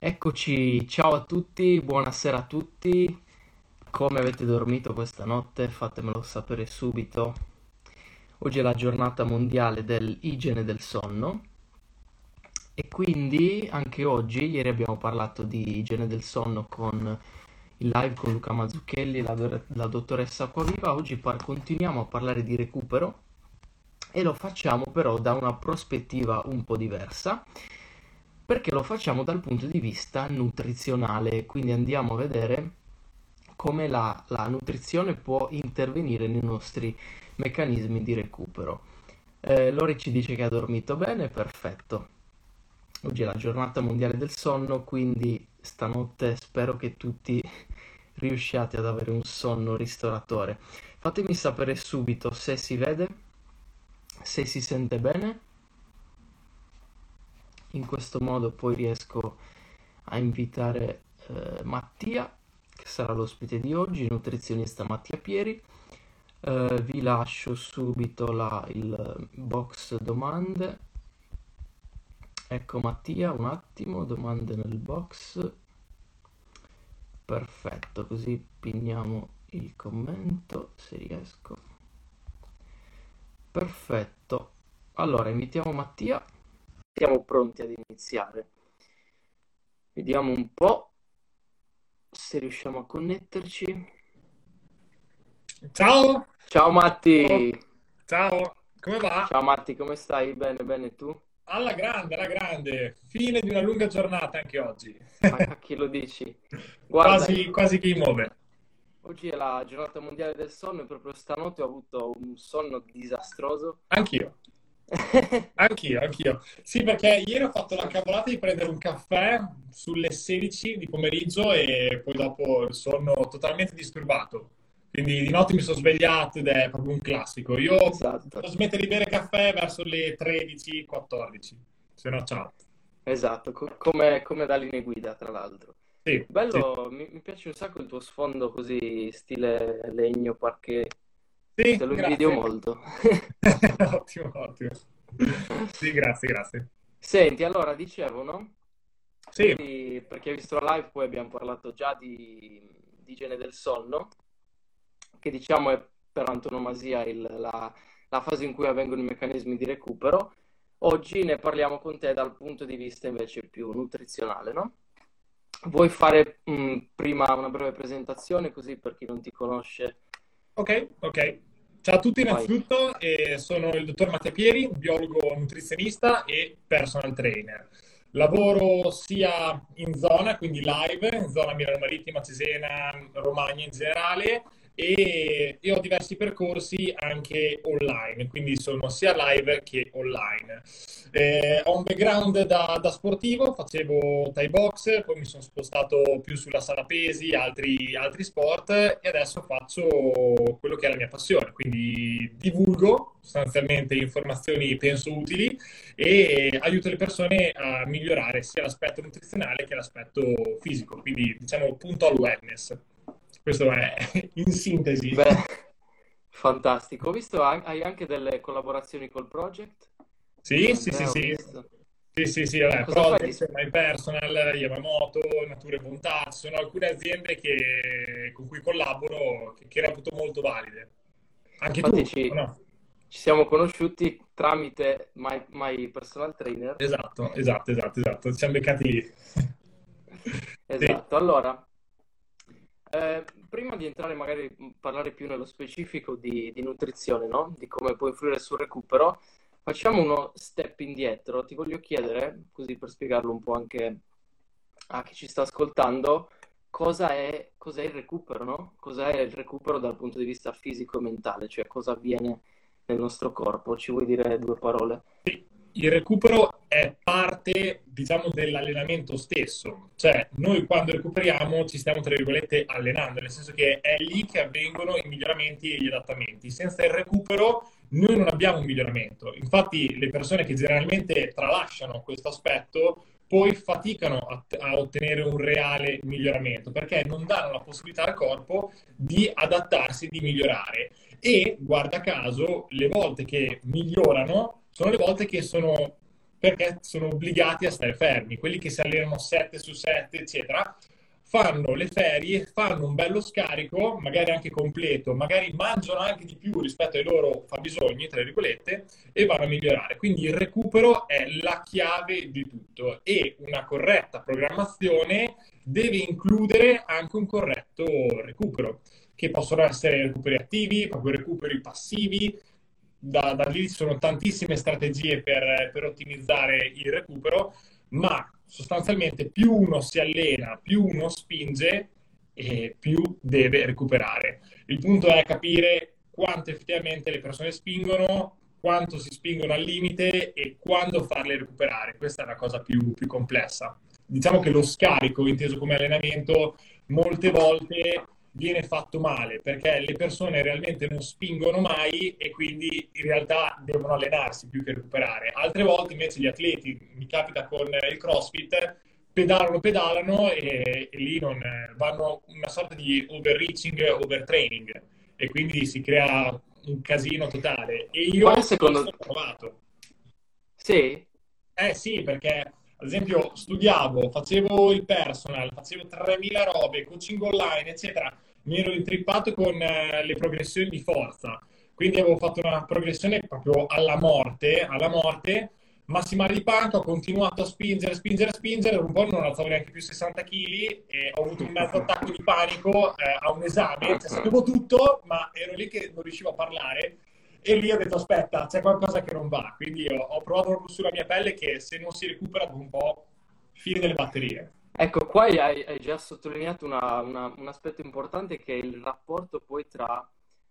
Eccoci, ciao a tutti, buonasera a tutti. Come avete dormito questa notte? Fatemelo sapere subito. Oggi è la giornata mondiale dell'igiene del sonno e quindi anche oggi, ieri abbiamo parlato di igiene del sonno con il live con Luca Mazzucchelli la, la dottoressa Acquaviva, oggi par- continuiamo a parlare di recupero e lo facciamo però da una prospettiva un po' diversa perché lo facciamo dal punto di vista nutrizionale, quindi andiamo a vedere come la, la nutrizione può intervenire nei nostri meccanismi di recupero. Eh, Lori ci dice che ha dormito bene, perfetto. Oggi è la giornata mondiale del sonno, quindi stanotte spero che tutti riusciate ad avere un sonno ristoratore. Fatemi sapere subito se si vede, se si sente bene. In questo modo poi riesco a invitare eh, Mattia, che sarà l'ospite di oggi, nutrizionista Mattia Pieri. Eh, vi lascio subito la, il box domande. Ecco Mattia, un attimo, domande nel box. Perfetto, così piniamo il commento, se riesco. Perfetto. Allora, invitiamo Mattia siamo pronti ad iniziare. Vediamo un po' se riusciamo a connetterci. Ciao! Ciao Matti! Ciao, come va? Ciao Matti, come stai? Bene, bene, tu? Alla grande, alla grande. Fine di una lunga giornata anche oggi. A chi lo dici? Guarda, quasi, quasi chi muove. Oggi è la giornata mondiale del sonno e proprio stanotte ho avuto un sonno disastroso. Anch'io. Anch'io, anch'io. Sì, perché ieri ho fatto la cavolata di prendere un caffè sulle 16 di pomeriggio e poi dopo il sonno totalmente disturbato. Quindi di notte mi sono svegliato ed è proprio un classico. Io Esatto, smettere di bere caffè verso le 13-14, se no ciao. esatto, co- come, come da linee guida, tra l'altro. Sì, sì, Bello, mi, mi piace un sacco il tuo sfondo così stile legno, parquet, sì, te lo invidio grazie. molto. Ottimo, ottimo. Sì, grazie, grazie. Senti, allora dicevo, no? Sì, Ieri, per chi ha visto la live, poi abbiamo parlato già di, di igiene del sonno, che diciamo è per antonomasia il- la, la fase in cui avvengono i meccanismi di recupero. Oggi ne parliamo con te dal punto di vista invece più nutrizionale, no? Vuoi fare mh, prima una breve presentazione, così per chi non ti conosce? ok, ok. Ciao a tutti innanzitutto, eh, sono il dottor Matteo Pieri, biologo nutrizionista e personal trainer. Lavoro sia in zona, quindi live, in zona Milano Marittima, Cesena, Romagna in generale, e, e ho diversi percorsi anche online, quindi sono sia live che online. Eh, ho un background da, da sportivo, facevo Thai box, poi mi sono spostato più sulla sala pesi, altri, altri sport e adesso faccio quello che è la mia passione, quindi divulgo sostanzialmente informazioni penso utili e aiuto le persone a migliorare sia l'aspetto nutrizionale che l'aspetto fisico, quindi diciamo punto al. Questo è in sintesi. Beh, fantastico. Ho visto hai anche delle collaborazioni col project Sì, sì, sì, sì. Sì, sì, sì, vabbè. Project, My Personal, Yamamoto, Natura e Bontà, ci sono alcune aziende che- con cui collaboro che, che reputo molto valide. Anche tu, Infatti o ci, no? ci siamo conosciuti tramite My, My Personal Trainer. Esatto, esatto, esatto, esatto, ci siamo beccati lì. Sì, Esatto. Allora, eh, prima di entrare magari parlare più nello specifico di, di nutrizione, no? Di come può influire sul recupero, facciamo uno step indietro. Ti voglio chiedere, così per spiegarlo un po' anche a chi ci sta ascoltando, cosa è, cos'è il recupero, no? Cos'è il recupero dal punto di vista fisico e mentale, cioè cosa avviene nel nostro corpo. Ci vuoi dire due parole? Sì, il recupero è parte, diciamo, dell'allenamento stesso, cioè noi quando recuperiamo ci stiamo, tra virgolette, allenando, nel senso che è lì che avvengono i miglioramenti e gli adattamenti. Senza il recupero noi non abbiamo un miglioramento. Infatti le persone che generalmente tralasciano questo aspetto poi faticano a, a ottenere un reale miglioramento perché non danno la possibilità al corpo di adattarsi, di migliorare. E guarda caso, le volte che migliorano sono le volte che sono perché sono obbligati a stare fermi. Quelli che si allenano 7 su 7, eccetera, fanno le ferie, fanno un bello scarico, magari anche completo, magari mangiano anche di più rispetto ai loro fabbisogni, tra virgolette, e vanno a migliorare. Quindi il recupero è la chiave di tutto e una corretta programmazione deve includere anche un corretto recupero, che possono essere recuperi attivi, proprio recuperi passivi. Da, da lì ci sono tantissime strategie per, per ottimizzare il recupero, ma sostanzialmente più uno si allena, più uno spinge e più deve recuperare. Il punto è capire quanto effettivamente le persone spingono, quanto si spingono al limite e quando farle recuperare. Questa è la cosa più, più complessa. Diciamo che lo scarico, inteso come allenamento, molte volte viene fatto male perché le persone realmente non spingono mai e quindi in realtà devono allenarsi più che recuperare. Altre volte invece gli atleti, mi capita con il CrossFit, pedalano, pedalano e, e lì non, vanno una sorta di overreaching, overtraining e quindi si crea un casino totale. E io Quale secondo... ho provato. Sì? Eh sì, perché ad esempio studiavo, facevo il personal, facevo 3000 robe, coaching online, eccetera mi ero intrippato con eh, le progressioni di forza. Quindi avevo fatto una progressione proprio alla morte, alla morte, massimale di panca, ho continuato a spingere, spingere, spingere, un po' non alzavo neanche più 60 kg e ho avuto un mezzo attacco di panico eh, a un esame, cioè sapevo tutto, ma ero lì che non riuscivo a parlare. E lì ho detto aspetta, c'è qualcosa che non va, quindi ho, ho provato proprio sulla mia pelle che se non si recupera dopo un po' fine delle batterie. Ecco, qua hai, hai già sottolineato una- una- un aspetto importante che è il rapporto poi tra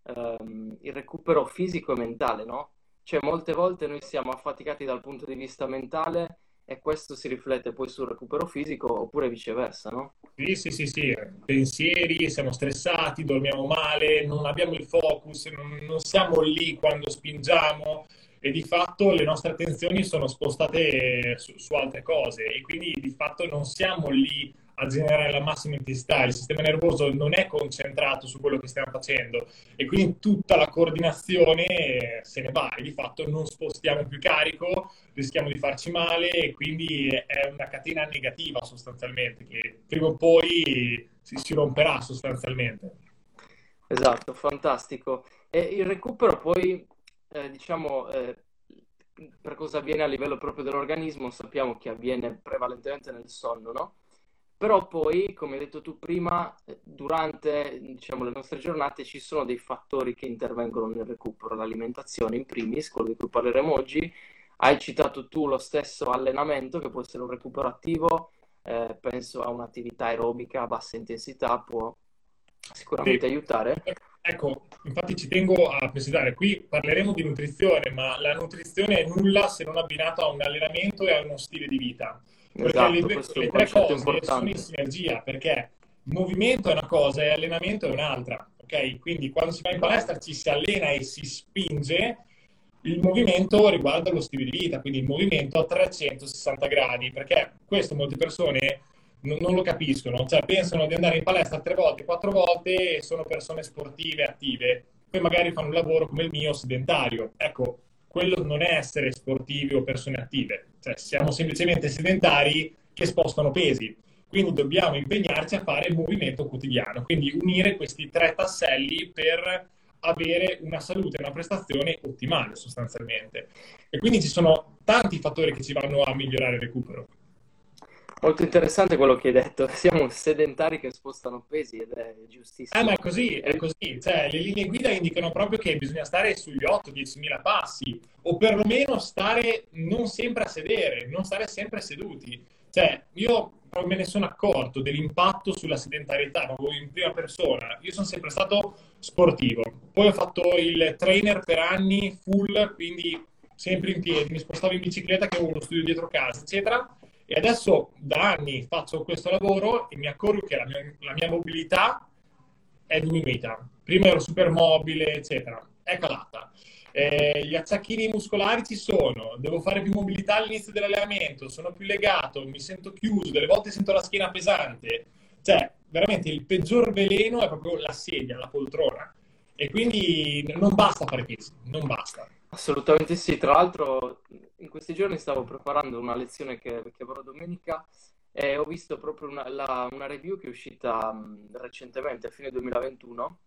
ehm, il recupero fisico e mentale, no? Cioè, molte volte noi siamo affaticati dal punto di vista mentale e questo si riflette poi sul recupero fisico oppure viceversa, no? Sì, sì, sì, sì, pensieri, siamo stressati, dormiamo male, non abbiamo il focus, non, non siamo lì quando spingiamo e di fatto le nostre attenzioni sono spostate su, su, altre cose. E quindi di fatto non siamo lì a generare la massima intensità, il sistema nervoso non è concentrato su quello che stiamo facendo. E quindi tutta la coordinazione se ne va. E di fatto non spostiamo più carico, rischiamo di farci male. E quindi è una catena negativa sostanzialmente che prima o poi si, si romperà sostanzialmente. Esatto, fantastico. E il recupero poi eh, diciamo, eh, per cosa avviene a livello proprio dell'organismo, sappiamo che avviene prevalentemente nel sonno, no? Però poi, come hai detto tu prima, eh, durante diciamo, le nostre giornate ci sono dei fattori che intervengono nel recupero, l'alimentazione in primis, quello di cui parleremo oggi. Hai citato tu lo stesso allenamento, che può essere un recupero attivo, eh, penso a un'attività aerobica a bassa intensità, può sicuramente sì. aiutare. Ecco, infatti ci tengo a precisare, qui parleremo di nutrizione, ma la nutrizione è nulla se non abbinata a un allenamento e a uno stile di vita. Perché esatto, le, le tre cose importante. sono in sinergia, perché movimento è una cosa e allenamento è un'altra. Ok? Quindi quando si va in palestra ci si allena e si spinge, il movimento riguarda lo stile di vita, quindi il movimento a 360 gradi, perché questo molte persone non, non, lo capiscono, cioè pensano di andare in palestra tre volte, quattro volte e sono persone sportive, attive, poi magari fanno un lavoro come il mio sedentario. Ecco, quello non è essere sportivi o persone attive, cioè siamo semplicemente sedentari che spostano pesi. Quindi dobbiamo impegnarci a fare il movimento quotidiano, quindi unire questi tre tasselli per avere una salute e una prestazione ottimale sostanzialmente. E quindi ci sono tanti fattori che ci vanno a migliorare il recupero. Molto interessante quello che hai detto, siamo sedentari che spostano pesi ed è giustissimo. Ah, ma è così, è così. Cioè, le linee guida indicano proprio che bisogna stare sugli 8-10 mila passi o perlomeno stare non sempre a sedere, non stare sempre seduti. Cioè, io me ne sono accorto dell'impatto sulla sedentarietà proprio in prima persona. Io sono sempre stato sportivo, poi ho fatto il trainer per anni full, quindi sempre in piedi, mi spostavo in bicicletta che avevo uno studio dietro casa, eccetera e adesso da anni faccio questo lavoro e mi accorgo che la mia, la mia mobilità è diminuita. Prima ero super mobile, eccetera. È calata. Eh, gli acciacchini muscolari ci sono, devo fare più mobilità all'inizio dell'allenamento, sono più legato, mi sento chiuso, delle volte sento la schiena pesante. Cioè, veramente il peggior veleno è proprio la sedia, la poltrona. E quindi non basta fare pesi, non basta. Assolutamente sì, tra l'altro in questi giorni stavo preparando una lezione che, che avrò domenica e ho visto proprio una, la- una review che è uscita mh, recentemente, a fine 2021,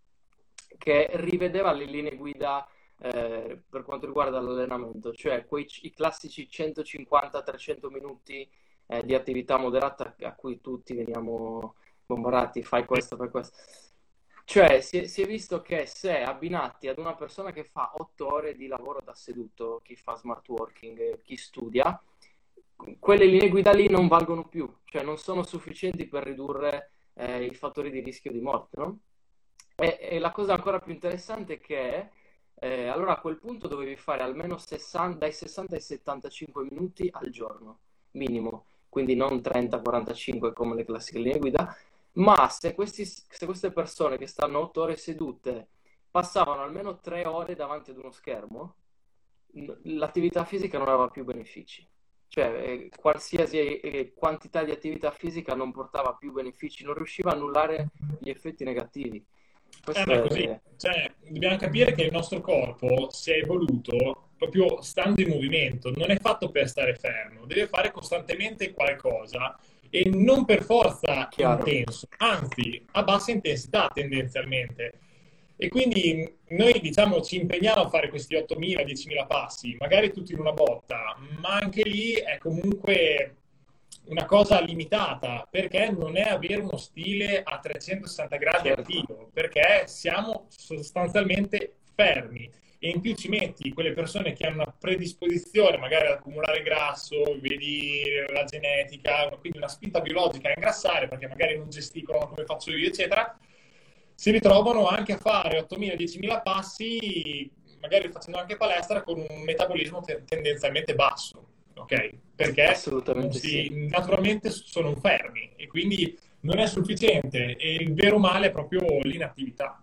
che rivedeva le linee guida eh, per quanto riguarda l'allenamento, cioè quei, i classici 150-300 minuti eh, di attività moderata a cui tutti veniamo bombardati, fai questo, fai questo. Cioè, si è, si è visto che se abbinati ad una persona che fa otto ore di lavoro da seduto, chi fa smart working, eh, chi studia, quelle linee guida lì non valgono più, cioè non sono sufficienti per ridurre eh, i fattori di rischio di morte, no? E, e la cosa ancora più interessante è che eh, allora a quel punto dovevi fare almeno 60, dai 60 ai 75 minuti al giorno, minimo, quindi non 30-45 come le classiche linee guida, ma se, questi- se queste persone che stanno 8 ore sedute passavano almeno 3 ore davanti ad uno schermo, l'attività fisica non aveva più benefici. Cioè, eh, qualsiasi eh, quantità di attività fisica non portava più benefici, non riusciva a annullare gli effetti negativi. Eh, Questo ma è così. è... Cioè, dobbiamo capire che il nostro corpo si è evoluto proprio stando in movimento, non è fatto per stare fermo, deve fare costantemente qualcosa e non per forza chiaro. intenso, anzi a bassa intensità tendenzialmente. E quindi noi diciamo ci impegniamo a fare questi 8.000, 10.000 passi, magari tutti in una botta, ma anche lì è comunque una cosa limitata, perché non è avere uno stile a 360 gradi Certo, attivo, perché siamo sostanzialmente fermi. E in più ci metti quelle persone che hanno una predisposizione magari ad accumulare grasso, vedi la genetica, quindi una spinta biologica a ingrassare perché magari non gesticolano come faccio io, eccetera, si ritrovano anche a fare 8.000-10.000 passi, magari facendo anche palestra, con un metabolismo te- tendenzialmente basso, ok? Perché assolutamente sì. si, naturalmente sono fermi e quindi non è sufficiente e il vero male è proprio l'inattività.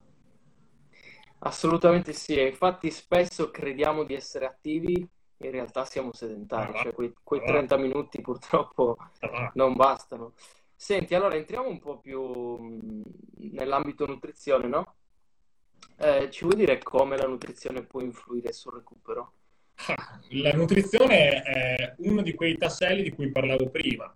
Assolutamente sì, e infatti spesso crediamo di essere attivi, in realtà siamo sedentari, va, cioè quei, quei va, 30 minuti purtroppo va. non bastano. Senti, allora entriamo un po' più nell'ambito nutrizione, no? Eh, ci vuoi dire come la nutrizione può influire sul recupero? Ah, La nutrizione è uno di quei tasselli di cui parlavo prima,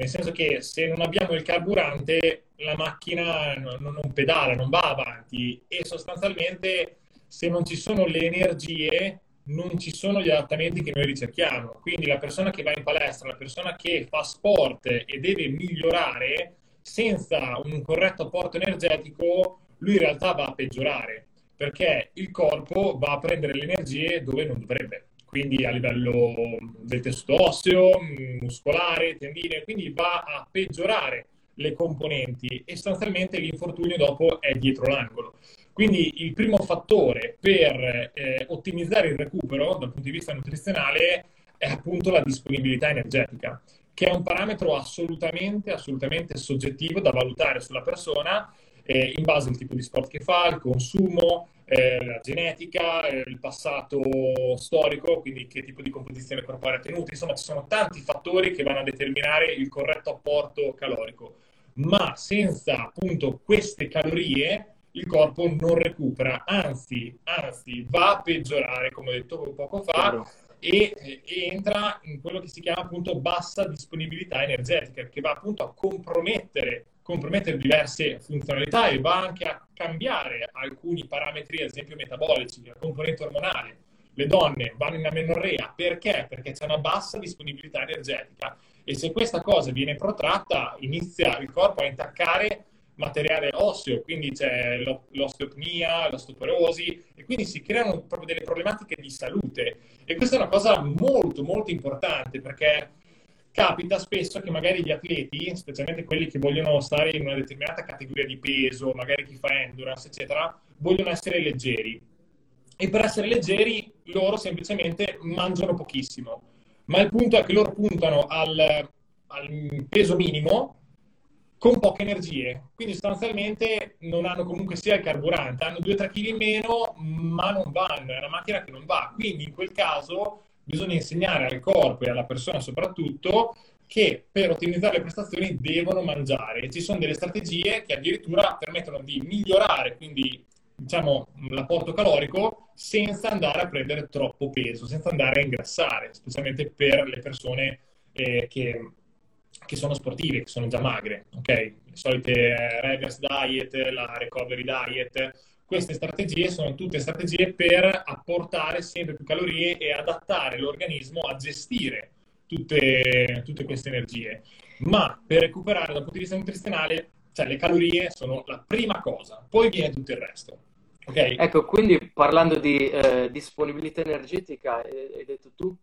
nel senso che se non abbiamo il carburante, la macchina no- no- non pedala, non va avanti. E sostanzialmente se non ci sono le energie, non ci sono gli adattamenti che noi ricerchiamo. Quindi la persona che va in palestra, la persona che fa sport e deve migliorare, senza un corretto apporto energetico, lui in realtà va a peggiorare. Perché il corpo va a prendere le energie dove non dovrebbe, quindi a livello del tessuto osseo, mh, muscolare, tendine, quindi va a peggiorare le componenti e sostanzialmente l'infortunio dopo è dietro l'angolo. Quindi il primo fattore per eh, ottimizzare il recupero dal punto di vista nutrizionale è appunto la disponibilità energetica, che è un parametro assolutamente, assolutamente soggettivo da valutare sulla persona eh, in base al tipo di sport che fa, il consumo, eh, la genetica, eh, il passato storico, quindi che tipo di composizione corporale ha tenuto. Insomma, ci sono tanti fattori che vanno a determinare il corretto apporto calorico. Ma senza appunto queste calorie il corpo non recupera, anzi, anzi va a peggiorare, come ho detto poco fa, Chiaro, e, e entra in quello che si chiama appunto bassa disponibilità energetica, che va appunto a compromettere, compromettere diverse funzionalità e va anche a cambiare alcuni parametri, ad esempio metabolici, la componente ormonale. Le donne vanno in amenorrea perché? Perché c'è una bassa disponibilità energetica e se questa cosa viene protratta inizia il corpo a intaccare materiale osseo, quindi c'è l'o- l'osteopenia, l'osteoporosi e quindi si creano proprio delle problematiche di salute e questa è una cosa molto, molto importante perché capita spesso che magari gli atleti, specialmente quelli che vogliono stare in una determinata categoria di peso, magari chi fa endurance, eccetera, vogliono essere leggeri. E per essere leggeri loro semplicemente mangiano pochissimo. Ma il punto è che loro puntano al, al peso minimo con poche energie. Quindi sostanzialmente non hanno comunque sia il carburante, hanno 2-3 kg in meno, ma non vanno, è una macchina che non va. Quindi in quel caso bisogna insegnare al corpo e alla persona soprattutto che per ottimizzare le prestazioni devono mangiare. Ci sono delle strategie che addirittura permettono di migliorare, quindi diciamo, l'apporto calorico senza andare a prendere troppo peso, senza andare a ingrassare, specialmente per le persone eh, che, che, sono sportive, che sono già magre, ok? Le solite eh, reverse diet, la recovery diet, queste strategie sono tutte strategie per apportare sempre più calorie e adattare l'organismo a gestire tutte, tutte queste energie. Ma per recuperare dal punto di vista nutrizionale, cioè le calorie sono la prima cosa, poi viene tutto il resto. Okay? Ecco, quindi parlando di eh, disponibilità energetica, eh, hai detto tu,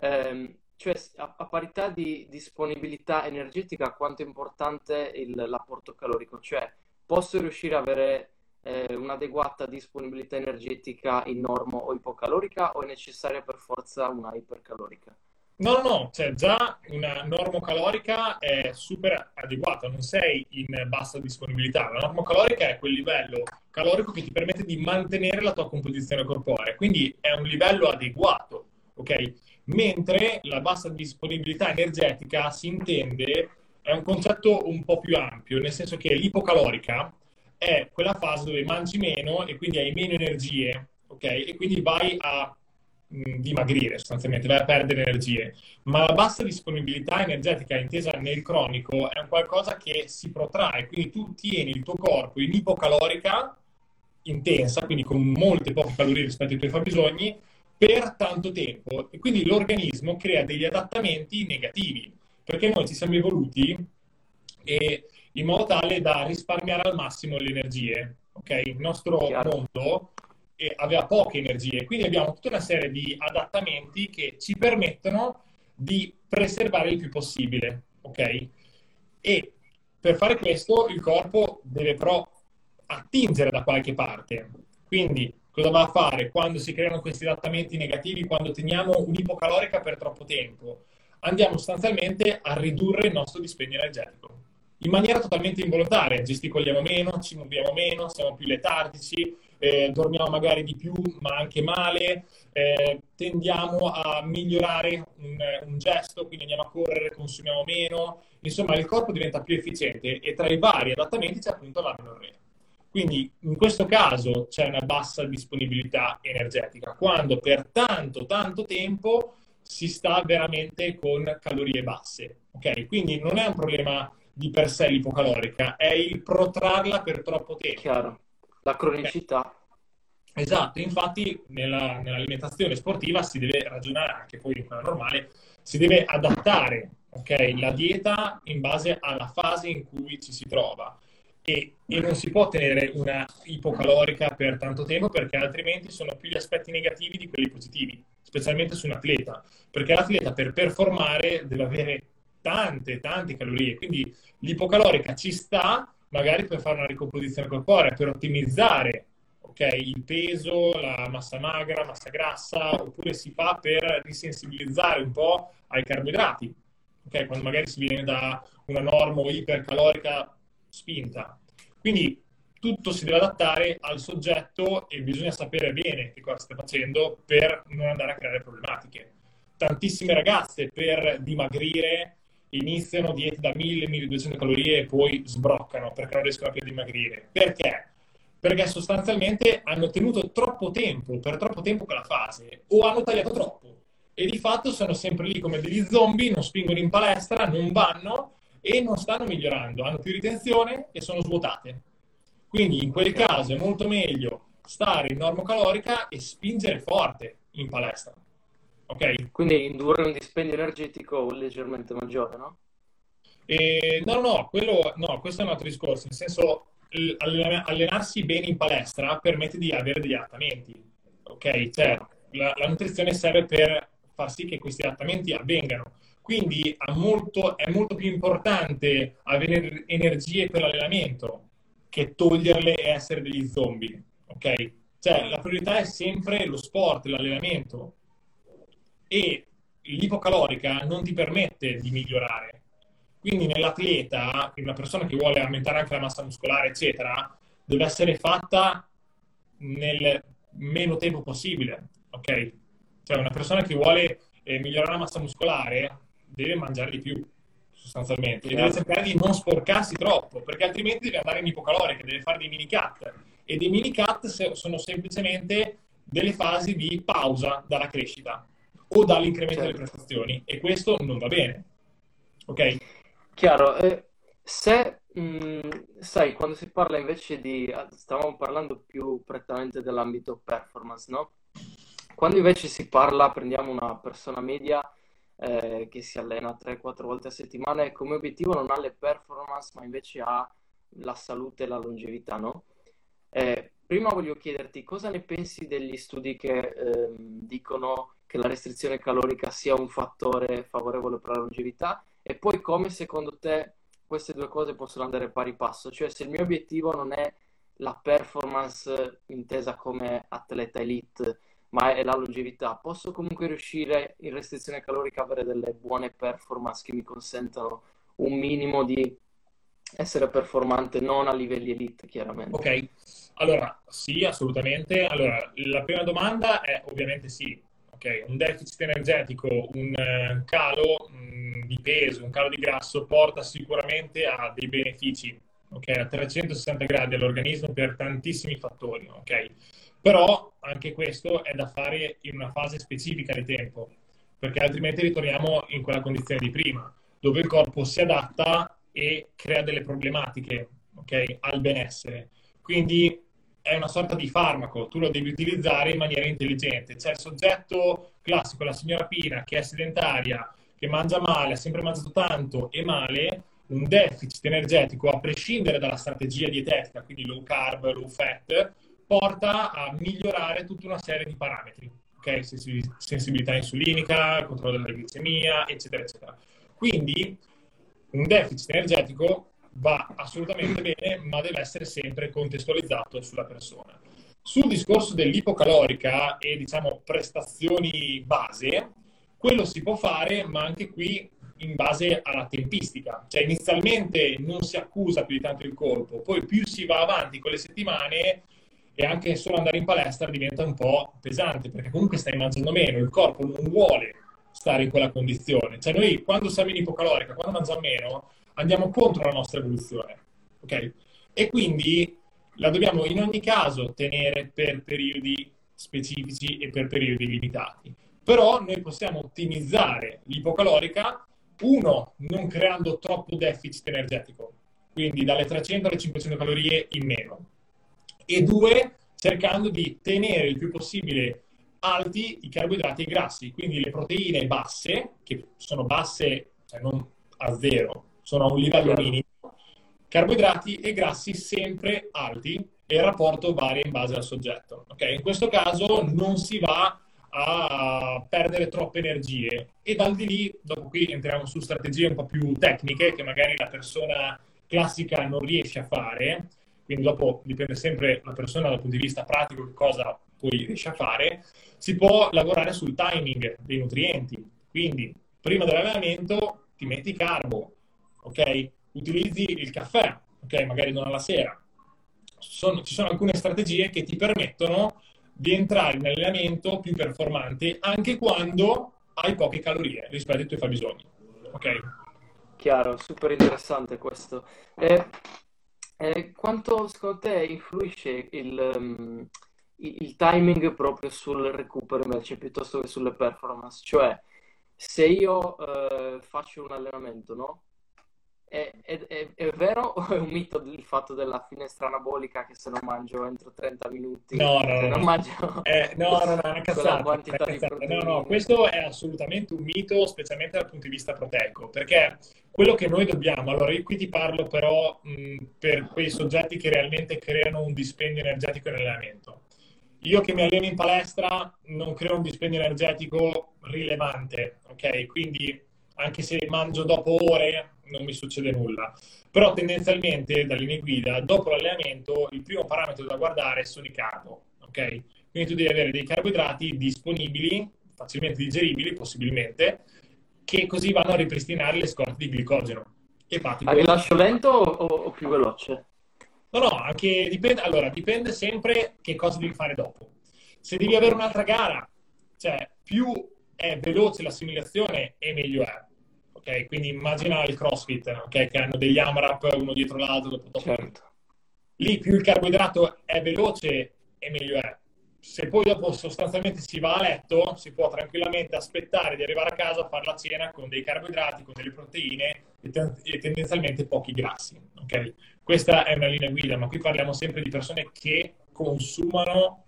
ehm, cioè a, a, parità di disponibilità energetica, quanto è importante il, l'apporto calorico? Cioè, posso riuscire ad avere eh, un'adeguata disponibilità energetica in normo o ipocalorica o è necessaria per forza una ipercalorica? No, no, cioè già una normocalorica è super adeguata, non sei in bassa disponibilità. La normocalorica è quel livello calorico che ti permette di mantenere la tua composizione corporea, quindi è un livello adeguato, ok? Mentre la bassa disponibilità energetica si intende, è un concetto un po' più ampio, nel senso che l'ipocalorica è quella fase dove mangi meno e quindi hai meno energie, ok? E quindi vai a dimagrire sostanzialmente, vai a perdere energie. Ma la bassa disponibilità energetica intesa nel cronico è un qualcosa che si protrae, quindi tu tieni il tuo corpo in ipocalorica intensa, quindi con molte poche calorie rispetto ai tuoi fabbisogni, per tanto tempo. E quindi l'organismo crea degli adattamenti negativi, perché noi ci siamo evoluti e in modo tale da risparmiare al massimo le energie. Okay? Il nostro Chiaro. mondo e aveva poche energie. Quindi abbiamo tutta una serie di adattamenti che ci permettono di preservare il più possibile, ok? E per fare questo il corpo deve però attingere da qualche parte. Quindi cosa va a fare quando si creano questi adattamenti negativi, quando teniamo un'ipocalorica per troppo tempo? Andiamo sostanzialmente a ridurre il nostro dispendio energetico in maniera totalmente involontaria, gesticoliamo meno, ci muoviamo meno, siamo più letargici, eh, dormiamo magari di più ma anche male, eh, tendiamo a migliorare un, un, gesto, quindi andiamo a correre, consumiamo meno, insomma il corpo diventa più efficiente e tra i vari adattamenti c'è appunto la menorrea. Quindi in questo caso c'è una bassa disponibilità energetica, quando per tanto, tanto tempo si sta veramente con calorie basse. Ok? Quindi non è un problema di per sé l'ipocalorica, è il protrarla per troppo tempo. Chiaro, la cronicità. Okay. Esatto, infatti nella, nell'alimentazione sportiva si deve ragionare, anche poi in quella normale, si deve adattare okay, la dieta in base alla fase in cui ci si trova. E, e, non si può tenere una ipocalorica per tanto tempo perché altrimenti sono più gli aspetti negativi di quelli positivi, specialmente su un atleta, perché l'atleta per performare deve avere tante, tante calorie, quindi l'ipocalorica ci sta magari per fare una ricomposizione corporea, per ottimizzare okay, il peso, la massa magra, massa grassa, oppure si fa per risensibilizzare un po' ai carboidrati, okay, quando magari si viene da una norma ipercalorica spinta. Quindi tutto si deve adattare al soggetto e bisogna sapere bene che cosa stai facendo per non andare a creare problematiche. Tantissime ragazze per dimagrire iniziano diete da 1000-1200 calorie e poi sbroccano perché non riescono più a dimagrire. Perché? Perché sostanzialmente hanno tenuto troppo tempo, per troppo tempo quella fase, o hanno tagliato troppo. E di fatto sono sempre lì come degli zombie, non spingono in palestra, non vanno e non stanno migliorando, hanno più ritenzione e sono svuotate. Quindi in quel caso è molto meglio stare in normocalorica e spingere forte in palestra. Ok? Quindi indurre un dispendio energetico leggermente maggiore, no? E, no, no, quello, no, questo è un altro discorso, nel senso allenarsi bene in palestra permette di avere degli adattamenti, ok? Cioè, la, la nutrizione serve per far sì che questi adattamenti avvengano. Quindi molto, è molto più importante avere energie per l'allenamento che toglierle e essere degli zombie, ok? Cioè, la priorità è sempre lo sport, l'allenamento e l'ipocalorica non ti permette di migliorare. Quindi nell'atleta, una persona che vuole aumentare anche la massa muscolare, eccetera, deve essere fatta nel meno tempo possibile, ok? Cioè una persona che vuole eh, migliorare la massa muscolare deve mangiare di più, sostanzialmente, e deve cercare di non sporcarsi troppo, perché altrimenti deve andare in ipocalorica, deve fare dei mini cut e dei mini cut sono semplicemente delle fasi di pausa dalla crescita o dall'incremento certo. delle prestazioni e questo non va bene. Ok? Chiaro. Eh, se, mh, sai, quando si parla invece di... Stavamo parlando più prettamente dell'ambito performance, no? Quando invece si parla, prendiamo una persona media eh, che si allena 3-4 volte a settimana e come obiettivo non ha le performance, ma invece ha la salute e la longevità, no? Eh, prima voglio chiederti cosa ne pensi degli studi che eh, dicono che la restrizione calorica sia un fattore favorevole per la longevità e poi come secondo te queste due cose possono andare pari passo, cioè se il mio obiettivo non è la performance intesa come atleta elite, ma è la longevità, posso comunque riuscire in restrizione calorica a avere delle buone performance che mi consentano un minimo di essere performante non a livelli elite, chiaramente. Ok, allora sì, assolutamente. Allora, la prima domanda è ovviamente sì. Ok, un deficit energetico, un uh, calo mh, mm, di peso, un calo di grasso porta sicuramente a dei benefici, ok, a 360 gradi all'organismo per tantissimi fattori, ok? Però anche questo è da fare in una fase specifica di tempo, perché altrimenti ritorniamo in quella condizione di prima, dove il corpo si adatta e crea delle problematiche okay, al benessere. Quindi è una sorta di farmaco, tu lo devi utilizzare in maniera intelligente. C'è il soggetto classico, la signora Pina, che è sedentaria, che mangia male, ha sempre mangiato tanto e male, un deficit energetico, a prescindere dalla strategia dietetica, quindi low carb, low fat, porta a migliorare tutta una serie di parametri, ok? Sensibilità insulinica, controllo della glicemia, eccetera, eccetera. Quindi un deficit energetico va assolutamente bene, ma deve essere sempre contestualizzato sulla persona. Sul discorso dell'ipocalorica e diciamo prestazioni base, quello si può fare, ma anche qui in base alla tempistica. Cioè inizialmente non si accusa più di tanto il colpo, poi più si va avanti con le settimane e anche solo andare in palestra diventa un po' pesante, perché comunque stai mangiando meno, il corpo non vuole stare in quella condizione. Cioè noi quando siamo in ipocalorica, quando mangiamo meno, andiamo contro la nostra evoluzione. Ok? E quindi la dobbiamo in ogni caso tenere per periodi specifici e per periodi limitati. Però noi possiamo ottimizzare l'ipocalorica, uno, non creando troppo deficit energetico, quindi dalle 300 alle 500 calorie in meno, e due, cercando di tenere il più possibile alti i carboidrati e i grassi, quindi le proteine basse, che sono basse, cioè non a zero, sono a un livello minimo, carboidrati e grassi sempre alti e il rapporto varia in base al soggetto. Okay? In questo caso non si va a perdere troppe energie e dal di lì, dopo qui entriamo su strategie un po' più tecniche che magari la persona classica non riesce a fare, quindi dopo dipende sempre la persona dal punto di vista pratico che cosa poi riesce a fare, si può lavorare sul timing dei nutrienti. Quindi prima dell'allenamento ti metti carbo, ok? Utilizzi il caffè, ok? Magari non alla sera. Sono, ci sono alcune strategie che ti permettono di entrare in allenamento più performante anche quando hai poche calorie rispetto ai tuoi fabbisogni. Ok? Chiaro, super interessante questo. Eh, eh, quanto secondo te influisce il, um, il timing proprio sul recupero invece piuttosto che sulle performance? Cioè, se io eh, faccio un allenamento, no? È, è, è, è, vero o è un mito il fatto della finestra anabolica che se non mangio entro 30 minuti? No no no, non mangio eh, no no no è una cazzata, no no questo è assolutamente un mito specialmente dal punto di vista proteico perché quello che noi dobbiamo allora io qui ti parlo però mh, per quei soggetti che realmente creano un dispendio energetico nell'allenamento. Io che mi alleno in palestra non creo un dispendio energetico rilevante ok? Quindi anche se mangio dopo ore non mi succede nulla. Però tendenzialmente, dalle linee guida, dopo l'allenamento, il primo parametro da guardare sono i carbo, ok? Quindi tu devi avere dei carboidrati disponibili, facilmente digeribili, possibilmente, che così vanno a ripristinare le scorte di glicogeno. Epatico. A rilascio lento o, o più veloce? No, no, anche dipende, allora, dipende sempre che cosa devi fare dopo. Se devi avere un'altra gara, cioè più è veloce l'assimilazione e meglio è ok? Quindi immagina il CrossFit, ok? Che hanno degli AMRAP uno dietro l'altro dopo Certo. lì più il carboidrato è veloce e meglio è. Se poi dopo sostanzialmente si va a letto, si può tranquillamente aspettare di arrivare a casa a fare la cena con dei carboidrati, con delle proteine e, ten- e tendenzialmente pochi grassi. Okay? Questa è una linea guida, ma qui parliamo sempre di persone che consumano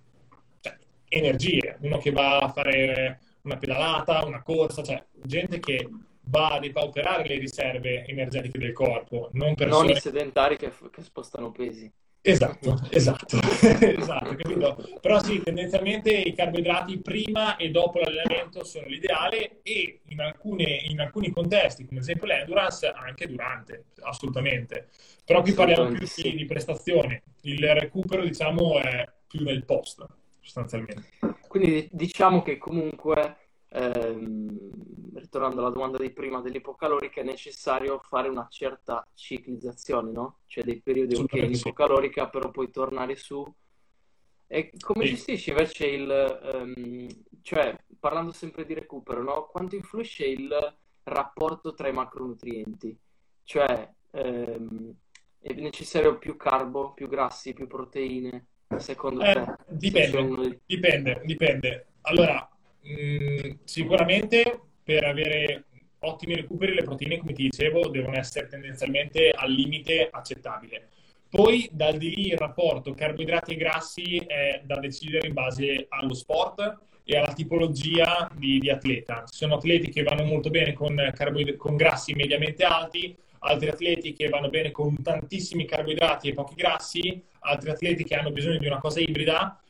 cioè, energie. Uno che va a fare una pedalata, una corsa, cioè gente che va a depauperare le riserve energetiche del corpo, non persone... Non i sedentari che, che spostano pesi. Esatto, esatto, esatto, capito? Però sì, tendenzialmente i carboidrati prima e dopo l'allenamento sono l'ideale e in, alcune, in alcuni contesti, come ad esempio l'endurance, anche durante, assolutamente. Però qui parliamo più di, di prestazione, il recupero diciamo è più nel post, sostanzialmente. Quindi diciamo che comunque ehm, ritornando alla domanda di prima dell'ipocalorica, è necessario fare una certa ciclizzazione, no? Cioè dei periodi ok in ipocalorica, però poi tornare su. E come sì. gestisci invece il... Um, cioè, parlando sempre di recupero, no? Quanto influisce il rapporto tra i macronutrienti? Cioè, um, è necessario più carbo, più grassi, più proteine? Secondo eh, te? Dipende, dipende, dipende. Allora, Mm, sicuramente per avere ottimi recuperi le proteine, come ti dicevo, devono essere tendenzialmente al limite accettabile. Poi dal di lì il rapporto carboidrati e grassi è da decidere in base allo sport e alla tipologia di, di atleta. Ci sono atleti che vanno molto bene con, carboid- con grassi mediamente alti, altri atleti che vanno bene con tantissimi carboidrati e pochi grassi, altri atleti che hanno bisogno di una cosa ibrida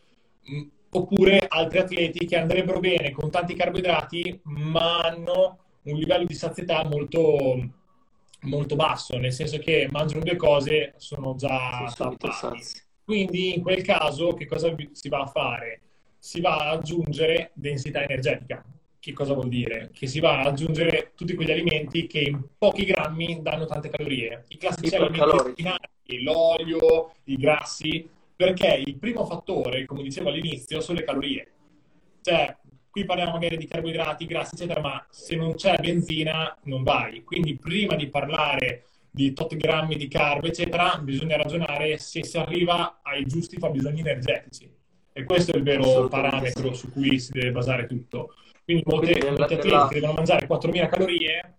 mm, oppure altri atleti che andrebbero bene con tanti carboidrati ma hanno un livello di sazietà molto, molto basso, nel senso che mangiano due cose, sono già tappati. Quindi in quel caso che cosa si va a fare? Si va ad aggiungere densità energetica. Che cosa vuol dire? Che si va ad aggiungere tutti quegli alimenti che in pochi grammi danno tante calorie. I classici alimenti l'olio, i grassi, perché il primo fattore, come dicevo all'inizio, sono le calorie. Cioè, qui parliamo magari di carboidrati, grassi, eccetera, ma se non c'è benzina non vai. Quindi prima di parlare di tot grammi di carbo, eccetera, bisogna ragionare se si arriva ai giusti fabbisogni energetici. E questo è il vero parametro su cui si deve basare tutto. Quindi molti, atleti che devono mangiare 4.000 calorie,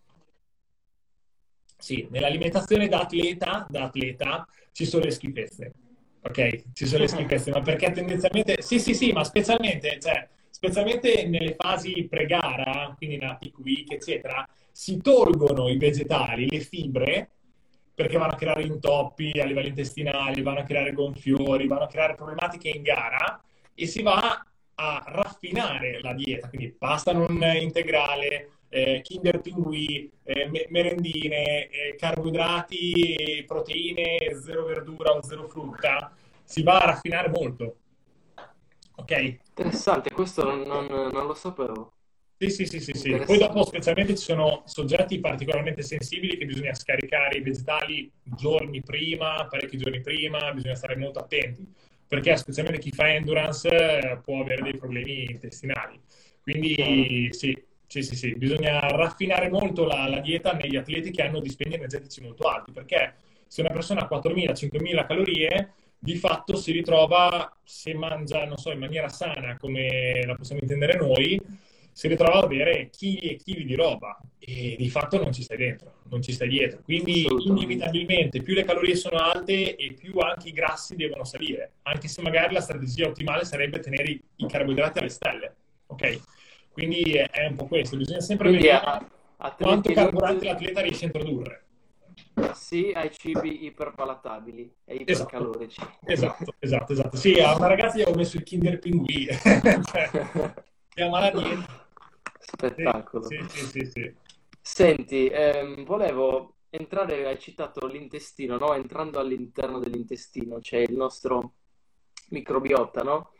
sì, nell'alimentazione da atleta, da atleta ci sono le schifezze ok? Ci sono le schifezze, ma perché tendenzialmente, sì, sì, sì, ma specialmente, cioè, specialmente nelle fasi pre-gara, quindi nella peak week, eccetera, si tolgono i vegetali, le fibre, perché vanno a creare intoppi a livello intestinale, vanno a creare gonfiori, vanno a creare problematiche in gara e si va a raffinare la dieta, quindi pasta non integrale, eh, Kinder Pinguì, eh, merendine, eh, carboidrati, proteine, zero verdura o zero frutta, si va a raffinare molto. Ok? Interessante, questo non, non, non lo sapevo. Sì, sì, sì, sì, sì. Poi dopo specialmente ci sono soggetti particolarmente sensibili che bisogna scaricare i vegetali giorni prima, parecchi giorni prima, bisogna stare molto attenti, perché specialmente chi fa endurance eh, può avere dei problemi intestinali. Quindi sì, sì, sì, sì, bisogna raffinare molto la, la, dieta negli atleti che hanno dispendi energetici molto alti, perché se una persona ha 4.000-5.000 calorie, di fatto si ritrova, se mangia, non so, in maniera sana, come la possiamo intendere noi, si ritrova ad avere chili e chili di roba e di fatto non ci stai dentro, non ci stai dietro. Quindi inevitabilmente più le calorie sono alte e più anche i grassi devono salire, anche se magari la strategia ottimale sarebbe tenere i, i carboidrati alle stelle. Ok? Quindi è un po' questo, bisogna sempre Quindi vedere a, a quanto carburante l'atleta riesce a introdurre. Sì, ai cibi iperpalatabili e ipercalorici. Esatto, esatto, esatto. Sì, a una ragazza gli ho messo il Kinder Pinguì, cioè, chiama la dieta. Spettacolo. Sì, sì, sì, sì. Senti, ehm, volevo entrare, hai citato l'intestino, no? Entrando all'interno dell'intestino c'è il nostro microbiota, no?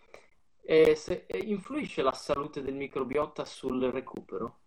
E se, influisce la salute del microbiota sul recupero?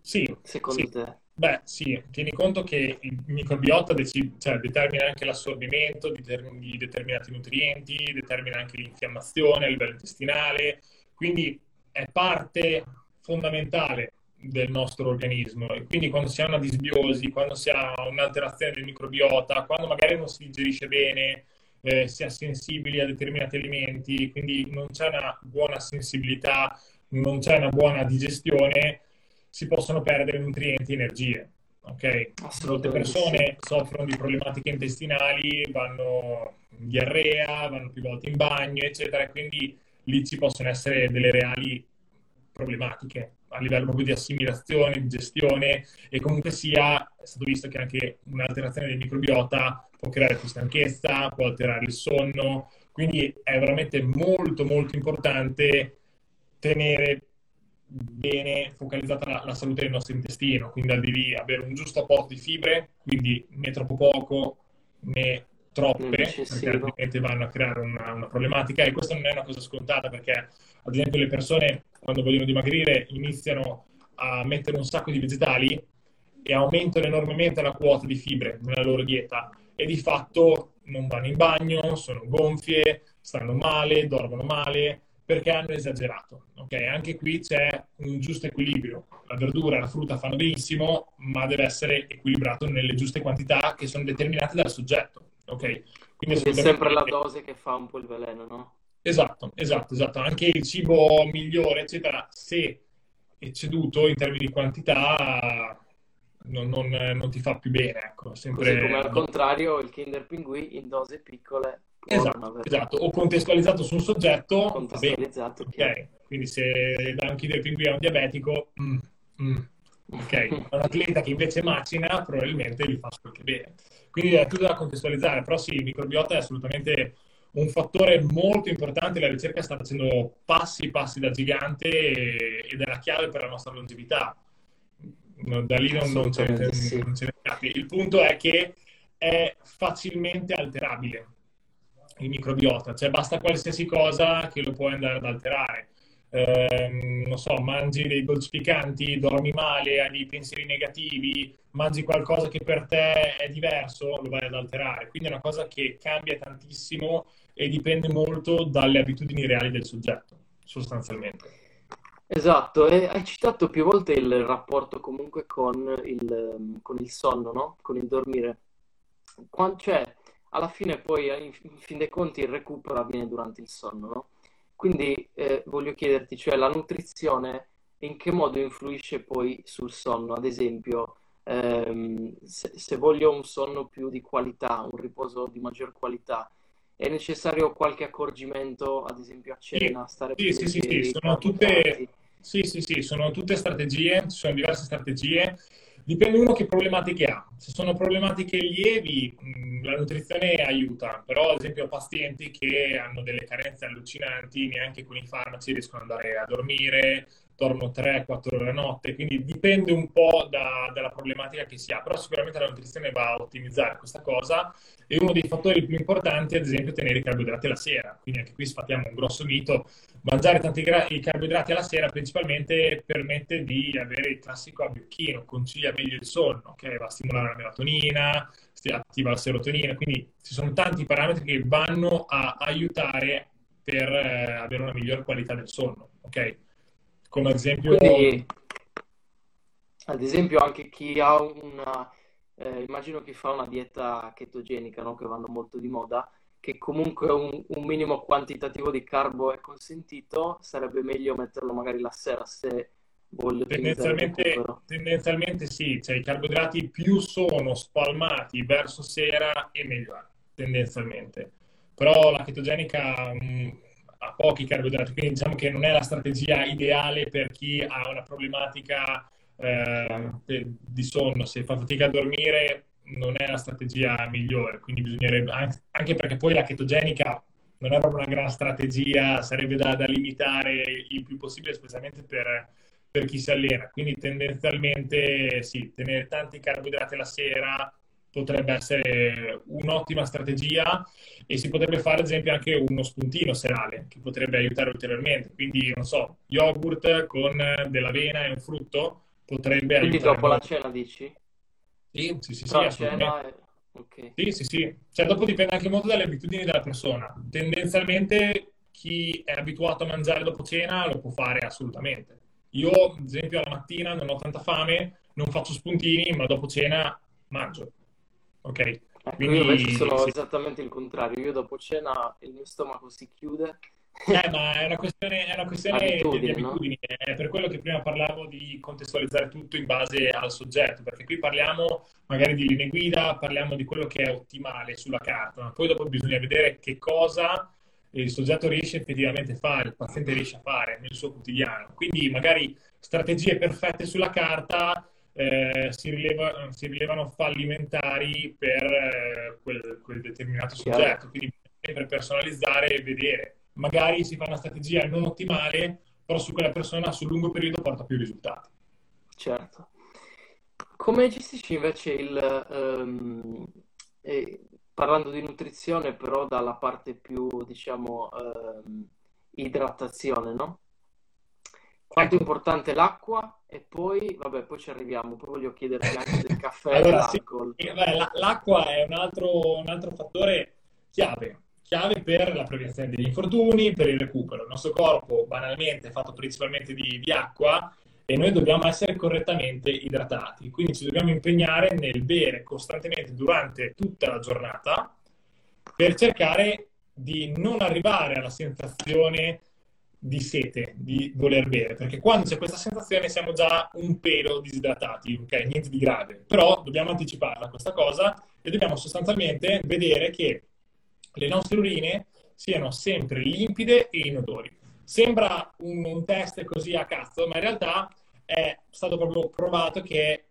Sì. Secondo sì. te? Beh, sì, tieni conto che il microbiota dec- cioè, determina anche l'assorbimento di, ter- di, determinati nutrienti, determina anche l'infiammazione a livello intestinale, quindi è parte fondamentale del nostro organismo e quindi quando si ha una disbiosi, quando si ha un'alterazione del microbiota, quando magari non si digerisce bene, eh, si è sensibili a determinati alimenti, quindi non c'è una buona sensibilità, non c'è una buona digestione, si possono perdere nutrienti e energie. Ok? Molte persone soffrono di problematiche intestinali, vanno in diarrea, vanno più volte in bagno, eccetera, quindi lì ci possono essere delle reali problematiche a livello proprio di assimilazione, di gestione e comunque sia, è stato visto che anche un'alterazione del microbiota può creare più stanchezza, può alterare il sonno, quindi è veramente molto molto importante tenere bene focalizzata la, la salute del nostro intestino, quindi di avere un giusto apporto di fibre, quindi né troppo poco né troppe, perché altrimenti vanno a creare una, una, problematica. E questa non è una cosa scontata perché ad esempio le persone quando vogliono dimagrire iniziano a mettere un sacco di vegetali e aumentano enormemente la quota di fibre nella loro dieta e di fatto non vanno in bagno, sono gonfie, stanno male, dormono male perché hanno esagerato. Okay? Anche qui c'è un giusto equilibrio. La verdura e la frutta fanno benissimo, ma deve essere equilibrato nelle giuste quantità che sono determinate dal soggetto. Okay? Quindi, Quindi è sempre la dose che fa un po' il veleno, no? Esatto, esatto, esatto. Anche il cibo migliore, eccetera, se ecceduto in termini di quantità, non, non, non ti fa più bene. Ecco. Sempre... Così come al contrario il Kinder Pinguì in dose piccole. Esatto, esatto, o contestualizzato su un soggetto. Contestualizzato, ok. Quindi se dà un Kinder Pinguì a un diabetico, mm, mm, ok. un atleta che invece macina, probabilmente gli fa solo che bene. Quindi è tutto da contestualizzare, però sì, il microbiota è assolutamente un fattore molto importante, la ricerca sta facendo passi passi da gigante ed è la chiave per la nostra longevità. Da lì non, non, ce, ne, sì. non ne Il punto è che è facilmente alterabile il microbiota, cioè basta qualsiasi cosa che lo può andare ad alterare. Eh, non so, mangi dei dolci piccanti, dormi male, hai dei pensieri negativi, mangi qualcosa che per te è diverso, lo vai ad alterare. Quindi è una cosa che cambia tantissimo e dipende molto dalle abitudini reali del soggetto, sostanzialmente. Esatto, e hai citato più volte il rapporto comunque con il, con il sonno, no? Con il dormire. Quando, cioè, alla fine poi, in fin dei conti, il recupero avviene durante il sonno, no? Quindi eh, voglio chiederti, cioè, la nutrizione in che modo influisce poi sul sonno? Ad esempio, ehm, se, se voglio un sonno più di qualità, un riposo di maggior qualità, è necessario qualche accorgimento, ad esempio a cena, stare sì, sì, sì, sì, sono tutte, sì, sì, sì, sono tutte strategie, ci sono diverse strategie. Dipende uno che problematiche ha. Se sono problematiche lievi, la nutrizione aiuta, però ad esempio pazienti che hanno delle carenze allucinanti, neanche con i farmaci riescono ad andare a dormire, dormono 3-4 ore a notte, quindi dipende un po' da, dalla problematica che si ha, però sicuramente la nutrizione va a ottimizzare questa cosa e uno dei fattori più importanti è ad esempio tenere i carboidrati alla sera, quindi anche qui sfattiamo un grosso mito, mangiare tanti gra- carboidrati alla sera principalmente permette di avere il classico abbiocchino, concilia meglio il sonno, okay? va a stimolare la melatonina, attiva la serotonina, quindi ci sono tanti parametri che vanno a aiutare per eh, avere una migliore qualità del sonno, ok? Come ad esempio... Quindi, ad esempio anche chi ha una... Eh, immagino chi fa una dieta chetogenica, no? che vanno molto di moda, che comunque un, un, minimo quantitativo di carbo è consentito, sarebbe meglio metterlo magari la sera se voglio tendenzialmente, tendenzialmente sì, cioè i carboidrati più sono spalmati verso sera e meglio è, tendenzialmente. Però la chetogenica mh, mm, ha pochi carboidrati, quindi diciamo che non è la strategia ideale per chi ha una problematica eh, di sonno, se fa fatica a dormire non è la strategia migliore, quindi bisognerebbe, anche perché poi la chetogenica non è proprio una gran strategia, sarebbe da, da limitare il più possibile, specialmente per, per chi si allena. Quindi tendenzialmente sì, tenere tanti carboidrati la sera potrebbe essere un'ottima strategia e si potrebbe fare ad esempio anche uno spuntino serale che potrebbe aiutare ulteriormente. Quindi, non so, yogurt con dell'avena e un frutto potrebbe Quindi aiutare. Quindi dopo molto. la cena dici? Sì, sì, sì, sì assolutamente. È... Okay. Sì, sì, sì. Cioè, dopo dipende anche molto dalle abitudini della persona. Tendenzialmente chi è abituato a mangiare dopo cena lo può fare assolutamente Io, ad esempio, alla mattina non ho tanta fame, non faccio spuntini, ma dopo cena mangio. Ok? Ecco, Quindi, io invece sono sì. esattamente il contrario. Io dopo cena il mio stomaco si chiude eh, ma è una questione, è una questione abitudini, di abitudini. No? È per quello che prima parlavo di contestualizzare tutto in base al soggetto, perché qui parliamo magari di linee guida, parliamo di quello che è ottimale sulla carta, ma poi dopo bisogna vedere che cosa il soggetto riesce effettivamente a fare, il paziente riesce a fare nel suo quotidiano. Quindi magari strategie perfette sulla carta eh, si, rileva, si, rilevano fallimentari per eh, quel, quel, determinato soggetto. Quindi sempre personalizzare e vedere magari si fa una strategia non ottimale, però su quella persona sul lungo periodo porta più risultati. Certo. Come gestisci invece il... Um, eh, parlando di nutrizione, però dalla parte più, diciamo, um, idratazione, no? Quanto è ecco. importante l'acqua e poi, vabbè, poi ci arriviamo, poi voglio chiederti anche del caffè allora, e dell'alcol. Sì, beh, l'acqua è un altro, un altro fattore chiave chiave per la prevenzione degli infortuni, per il recupero. Il nostro corpo banalmente è fatto principalmente di, di acqua e noi dobbiamo essere correttamente idratati, quindi ci dobbiamo impegnare nel bere costantemente durante tutta la giornata per cercare di non arrivare alla sensazione di sete, di voler bere, perché quando c'è questa sensazione siamo già un pelo disidratati, ok? Niente di grave, però dobbiamo anticiparla questa cosa e dobbiamo sostanzialmente vedere che le nostre urine siano sempre limpide e inodori. Sembra un, un test così a cazzo, ma in realtà è stato proprio provato che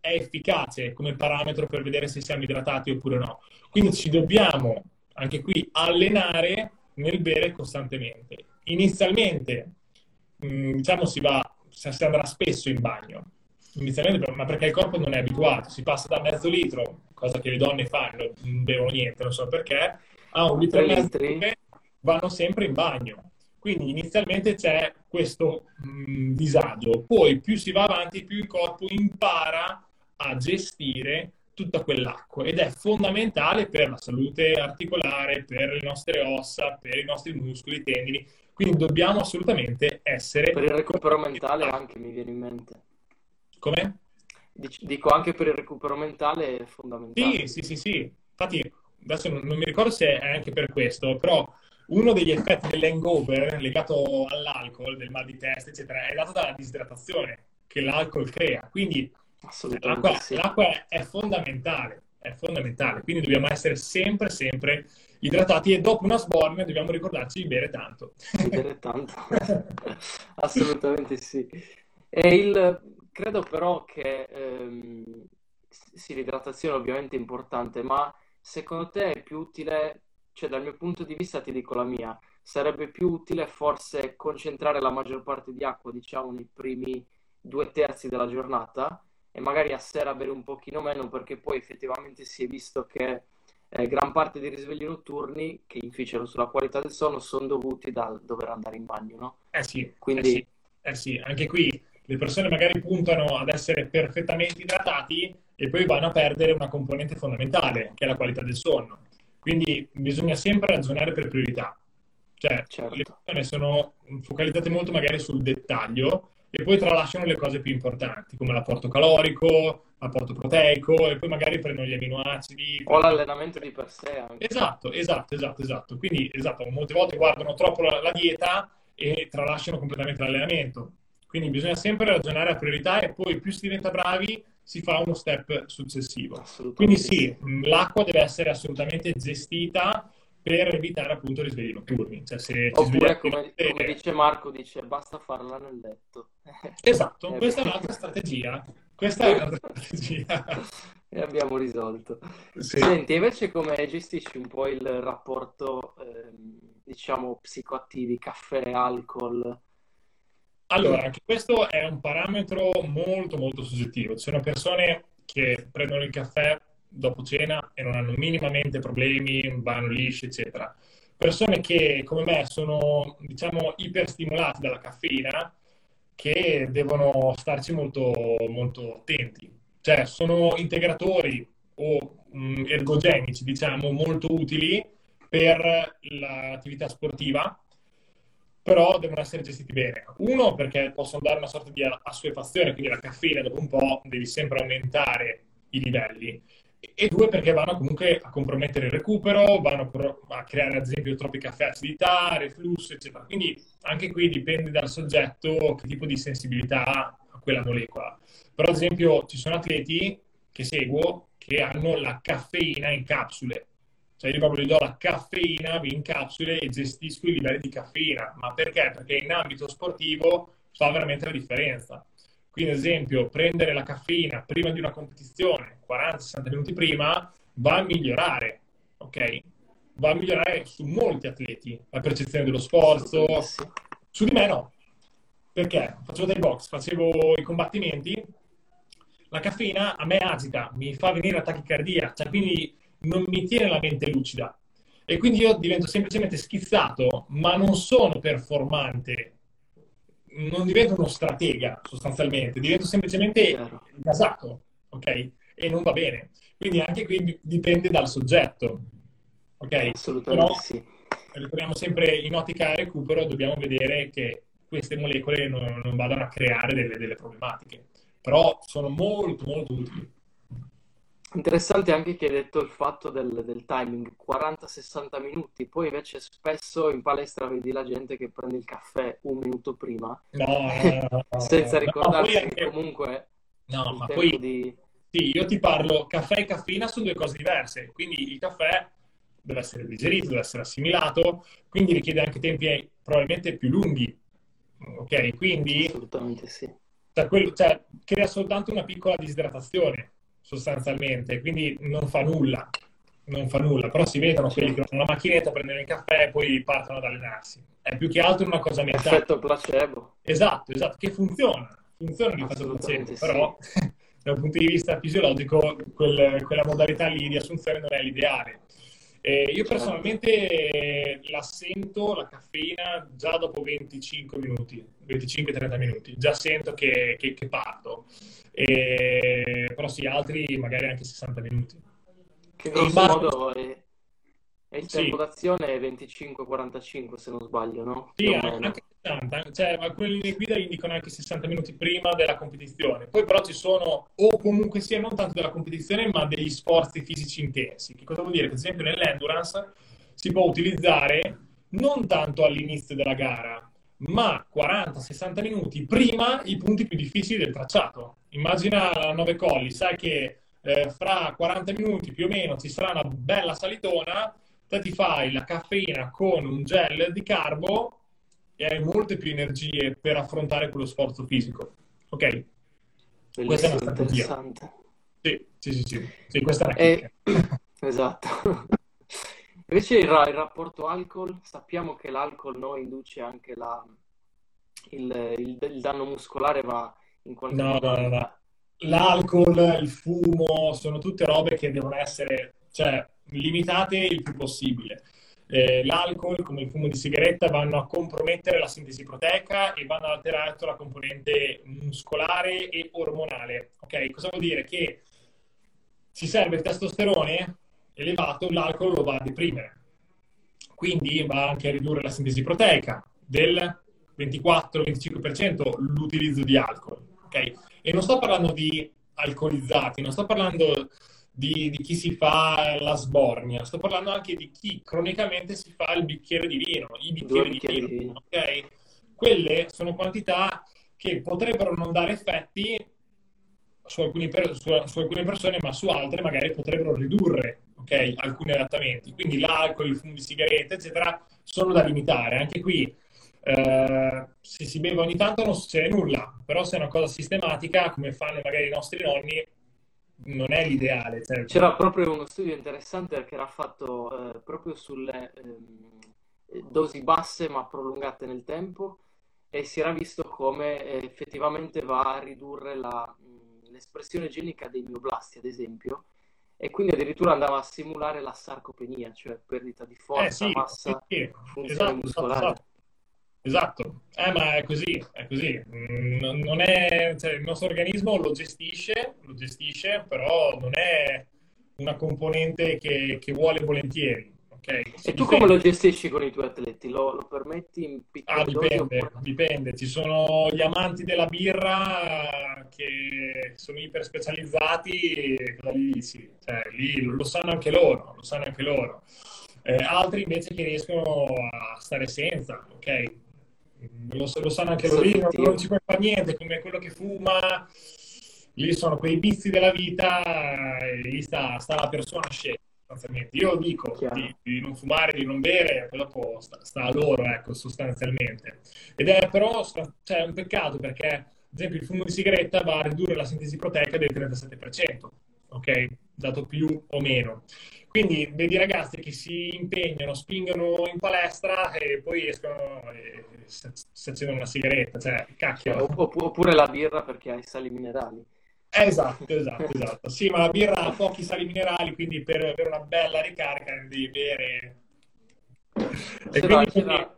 è efficace come parametro per vedere se siamo idratati oppure no. Quindi ci dobbiamo anche qui allenare nel bere costantemente. Inizialmente, mm, diciamo, si va, si andrà spesso in bagno, inizialmente, ma perché il corpo non è abituato, si passa da mezzo litro, cosa che le donne fanno, non bevono niente, non so perché, a un litro e mezzo vanno sempre in bagno. Quindi inizialmente c'è questo mh, disagio, poi più si va avanti, più il corpo impara a gestire tutta quell'acqua ed è fondamentale per la salute articolare, per le nostre ossa, per i nostri muscoli, i tendini. Quindi dobbiamo assolutamente essere... Per il recupero mentale anche mi viene in mente. Come? Dico anche per il recupero mentale è fondamentale. Sì, sì, sì, sì. Infatti adesso non, mi ricordo se è anche per questo, però uno degli effetti dell'hangover legato all'alcol, del mal di testa, eccetera, è dato dalla disidratazione che l'alcol crea. Quindi l'acqua, sì. l'acqua è fondamentale, è fondamentale. Quindi dobbiamo essere sempre, sempre idratati e dopo una sbornia dobbiamo ricordarci di bere tanto. Di bere tanto, assolutamente sì. E il, credo però che ehm, sì, l'idratazione ovviamente è importante, ma secondo te è più utile, cioè dal mio punto di vista ti dico la mia, sarebbe più utile forse concentrare la maggior parte di acqua, diciamo, nei primi due terzi della giornata e magari a sera bere un pochino meno perché poi effettivamente si è visto che eh, gran parte dei risvegli notturni che inficiano sulla qualità del sonno sono dovuti dal dover andare in bagno, no? Eh sì, Quindi... eh sì, eh sì. anche qui le persone magari puntano ad essere perfettamente idratati e poi vanno a perdere una componente fondamentale, che è la qualità del sonno. Quindi bisogna sempre ragionare per priorità. Cioè, certo. le persone sono focalizzate molto magari sul dettaglio e poi tralasciano le cose più importanti, come l'apporto calorico, l'apporto proteico, e poi magari prendono gli aminoacidi. O l'allenamento di per sé. Anche. Esatto, esatto, esatto, esatto. Quindi, esatto, molte volte guardano troppo la, la dieta e tralasciano completamente l'allenamento. Quindi bisogna sempre ragionare a priorità e poi più si diventa bravi si fa uno step successivo. Quindi sì, l'acqua deve essere assolutamente gestita per evitare appunto risvegli notturni. Cioè, se Oppure come, come, dice Marco, dice basta farla nel letto. Esatto, eh, questa è un'altra strategia. Questa è un'altra strategia. e abbiamo risolto. Sì. Senti, invece come gestisci un po' il rapporto, eh, diciamo, psicoattivi, caffè, alcol? Allora, questo è un parametro molto molto soggettivo. Ci sono persone che prendono il caffè dopo cena e non hanno minimamente problemi, vanno lisci, eccetera. Persone che, come me, sono, diciamo, iperstimolate dalla caffeina, che devono starci molto, molto attenti. Cioè, sono integratori o mh, ergogenici, diciamo, molto utili per l'attività sportiva, però devono essere gestiti bene. Uno, perché possono dare una sorta di assuefazione, quindi la caffeina dopo un po' devi sempre aumentare i livelli. E due, perché vanno comunque a compromettere il recupero, vanno a creare ad esempio troppi caffè acidità, reflusso, eccetera. Quindi anche qui dipende dal soggetto che tipo di sensibilità ha a quella molecola. Però ad esempio ci sono atleti che seguo che hanno la caffeina in capsule cioè io proprio gli do la caffeina in capsule e gestisco i livelli di caffeina. Ma perché? Perché in ambito sportivo fa veramente la differenza. Quindi, ad esempio, prendere la caffeina prima di una competizione, 40-60 minuti prima, va a migliorare, ok? Va a migliorare su molti atleti la percezione dello sforzo. Su di me no. Perché? Facevo dei box, facevo i combattimenti, la caffeina a me agita, mi fa venire attacchi cardia, cioè quindi non mi tiene la mente lucida. E quindi io divento semplicemente schizzato, ma non sono performante, non divento uno stratega sostanzialmente, divento semplicemente gasato, ok? E non va bene. Quindi anche qui dipende dal soggetto, ok? Assolutamente Però, sì. Ritorniamo sempre in ottica recupero, dobbiamo vedere che queste molecole non, non vadano a creare delle, delle problematiche. Però sono molto, molto utili. Interessante anche che hai detto il fatto del, del timing, 40-60 minuti, poi invece spesso in palestra vedi la gente che prende il caffè un minuto prima, no, no, no, senza ricordarsi anche... che comunque no, ma poi di... sì, io ti parlo, caffè e caffeina sono due cose diverse, quindi il caffè deve essere digerito, deve essere assimilato, quindi richiede anche tempi probabilmente più lunghi, ok? Quindi... Assolutamente sì. Cioè, quello, cioè, crea soltanto una piccola disidratazione sostanzialmente, quindi non fa nulla, non fa nulla, però si vedono quelli che hanno una macchinetta, prendono il caffè e poi partono ad allenarsi. È più che altro una cosa mentale. Effetto placebo. Esatto, esatto, che funziona, funziona l'effetto placebo, sì. però dal punto di vista fisiologico quel, quella modalità lì di assunzione non è l'ideale. Eh, io certo. personalmente la sento, la caffeina, già dopo 25 minuti, 25-30 minuti, già sento che, che, che parto. E, però sì, altri magari anche 60 minuti. Che grosso Immagino... modo è, è il tempo sì. d'azione è 25-45 se non sbaglio, no? Sì, anche 60, cioè alcune linee guida indicano anche 60 minuti prima della competizione. Poi però ci sono, o comunque sia non tanto della competizione, ma degli sforzi fisici intensi. Che cosa vuol dire? Che ad esempio nell'endurance si può utilizzare non tanto all'inizio della gara, ma 40-60 minuti prima i punti più difficili del tracciato. Immagina la 9 colli, sai che eh, fra 40 minuti più o meno ci sarà una bella salitona, te ti fai la caffeina con un gel di carbo e hai molte più energie per affrontare quello sforzo fisico. Ok? Bellissimo, questa è una strategia. Sì, sì, sì, sì. sì questa è una e... Esatto. Invece il, il, rapporto alcol, sappiamo che l'alcol no, induce anche la, il, il, il, danno muscolare, ma in qualche no, modo... No, no, no. L'alcol, il fumo, sono tutte robe che devono essere cioè, limitate il più possibile. Eh, l'alcol, come il fumo di sigaretta, vanno a compromettere la sintesi proteica e vanno ad alterare tutta la componente muscolare e ormonale. Ok? Cosa vuol dire? Che ci serve il testosterone elevato, l'alcol lo va a deprimere. Quindi va anche a ridurre la sintesi proteica del 24-25% l'utilizzo di alcol. Okay? E non sto parlando di alcolizzati, non sto parlando di, di, chi si fa la sbornia, sto parlando anche di chi cronicamente si fa il bicchiere di vino, i bicchieri, bicchieri di vino. Okay? Quelle sono quantità che potrebbero non dare effetti su alcune, per, su, su alcune persone, ma su altre magari potrebbero ridurre okay, alcuni adattamenti. Quindi l'alcol, il fumo di sigarette, eccetera, sono da limitare. Anche qui, eh, se si beve ogni tanto non succede nulla, però se è una cosa sistematica, come fanno magari i nostri nonni, non è l'ideale. Certo. C'era proprio uno studio interessante che era fatto eh, proprio sulle eh, dosi basse ma prolungate nel tempo e si era visto come eh, effettivamente va a ridurre la, l'espressione genica dei mioblasti, ad esempio, e quindi addirittura andava a simulare la sarcopenia, cioè perdita di forza, eh sì, massa, sì, funzione esatto, muscolare. Esatto. Esatto, eh, ma è così, è così. Mm, non è, cioè, il nostro organismo lo gestisce, lo gestisce, però non è una componente che, che vuole volentieri, ok? ok? E tu come lo gestisci con i tuoi atleti? Lo, lo permetti in Ah, piccoli dosi dipende, oppure... dipende. Ci sono gli amanti della birra che sono iper specializzati, cosa gli dici? Cioè, lì lo sanno anche loro, lo sanno anche loro. Eh, altri invece che riescono a stare senza, ok? Lo, lo sanno anche loro, non, ci puoi fare niente, come quello che fuma, lì sono quei vizi della vita, e lì sta, sta la persona a scegliere. sostanzialmente. Io dico di, di non fumare, di non bere, poi dopo sta, sta a loro, ecco, sostanzialmente. Ed è però cioè, è un peccato perché, ad esempio, il fumo di sigaretta va a ridurre la sintesi proteica del 37%, ok? Dato più o meno. Quindi vedi ragazzi che si impegnano, spingono in palestra e poi escono e si accendono una sigaretta, cioè, cacchio. Opp- Oppure la birra perché ha i sali minerali. Esatto, esatto, esatto. Sì, ma la birra ha pochi sali minerali, quindi per avere una bella ricarica devi bere. E C'era, quindi, c'era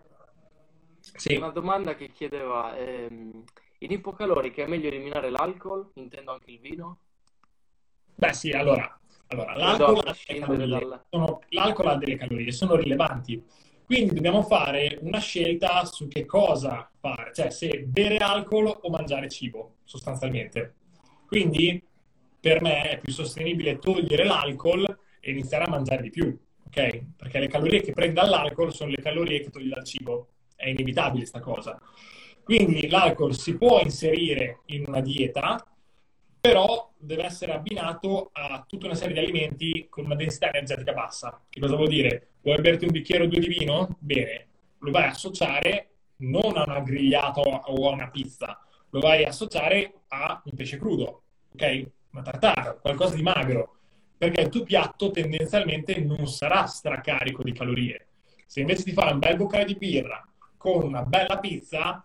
sì, una domanda che chiedeva, ehm, in ipocalorica è meglio eliminare l'alcol? Intendo anche il vino? beh sì, allora, allora l'alcol ha delle prescindere calorie, dal... sono- l'alcol ha delle calorie, sono rilevanti. Quindi dobbiamo fare una scelta su che cosa fare, cioè se bere alcol o mangiare cibo, sostanzialmente. Quindi per me è più sostenibile togliere l'alcol e iniziare a mangiare di più, ok? Perché le calorie che prendi dall'alcol sono le calorie che togli dal cibo. È inevitabile sta cosa. Quindi l'alcol si può inserire in una dieta, però deve essere abbinato a tutta una serie di alimenti con una densità energetica bassa. Che cosa vuol dire? Vuoi berti un bicchiere o due di vino? Bene, lo vai a associare non a una grigliata o a una pizza, lo vai a associare a un pesce crudo, ok? Una tartara, qualcosa di magro, perché il tuo piatto tendenzialmente non sarà stracarico di calorie. Se invece ti fai un bel boccale di birra con una bella pizza,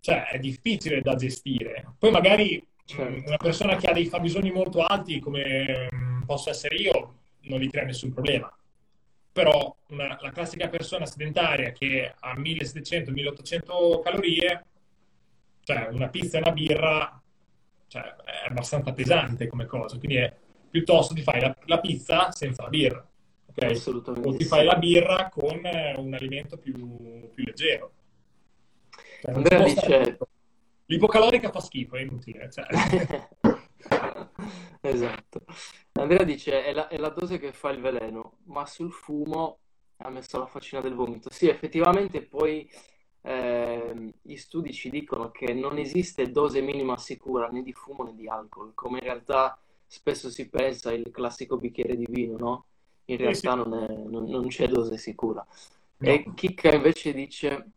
cioè è difficile da gestire. Poi magari Certo. una persona che ha dei fabbisogni molto alti, come mh, posso essere io, non gli crea nessun problema. Però una- la classica persona sedentaria che ha 1700-1800 calorie, cioè una pizza e una birra, cioè, è abbastanza pesante come cosa. Quindi è piuttosto ti fai la, la pizza senza la birra, ok? O Assolutamente ti sì. fai la birra con un alimento più, più leggero. Cioè, Andrea dice... L'ipocalorica fa schifo, è inutile. Cioè. Esatto. Andrea dice è la, è la dose che fa il veleno, ma sul fumo ha messo la faccina del vomito. Sì, effettivamente poi ehm, gli studi ci dicono che non esiste dose minima sicura né di fumo né di alcol, come in realtà spesso si pensa il classico bicchiere di vino, no? In realtà non è- non- non c'è dose sicura. No. E Chicca invece dice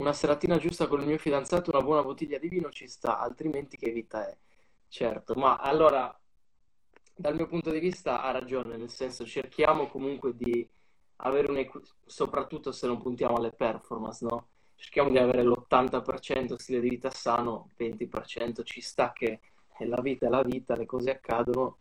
una seratina giusta con il mio fidanzato, una buona bottiglia di vino ci sta, altrimenti che vita è? Certo, ma allora dal mio punto di vista ha ragione, nel senso cerchiamo comunque di avere un equi- soprattutto se non puntiamo alle performance, no? Cerchiamo di avere l'80% stile di vita sano, 20% ci sta che è la vita è la vita, le cose accadono,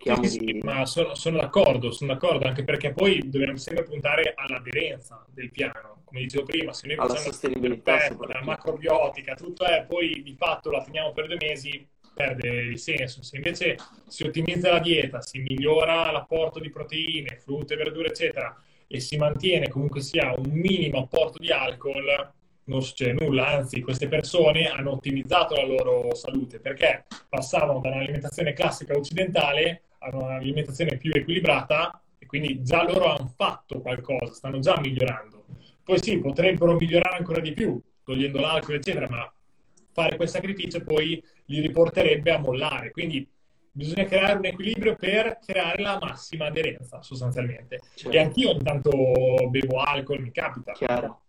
Sì, cerchiamo sì, sì, di... ma sono, sono d'accordo, sono d'accordo, anche perché poi dobbiamo sempre puntare all'aderenza del piano. Come dicevo prima, se noi facciamo sostenibilità la macrobiotica, tutto è, poi di fatto la teniamo per due mesi, perde il senso. Se invece si ottimizza la dieta, si migliora l'apporto di proteine, frutta e verdure, eccetera, e si mantiene comunque sia un minimo apporto di alcol, non succede nulla, anzi queste persone hanno ottimizzato la loro salute perché passavano da un'alimentazione classica occidentale a un'alimentazione più equilibrata e quindi già loro hanno fatto qualcosa, stanno già migliorando. Poi sì, potrebbero migliorare ancora di più, togliendo l'alcol, eccetera, ma fare quel sacrificio poi li riporterebbe a mollare. Quindi bisogna creare un equilibrio per creare la massima aderenza, sostanzialmente. E Certo, anch'io ogni tanto bevo alcol, mi capita, chiaro.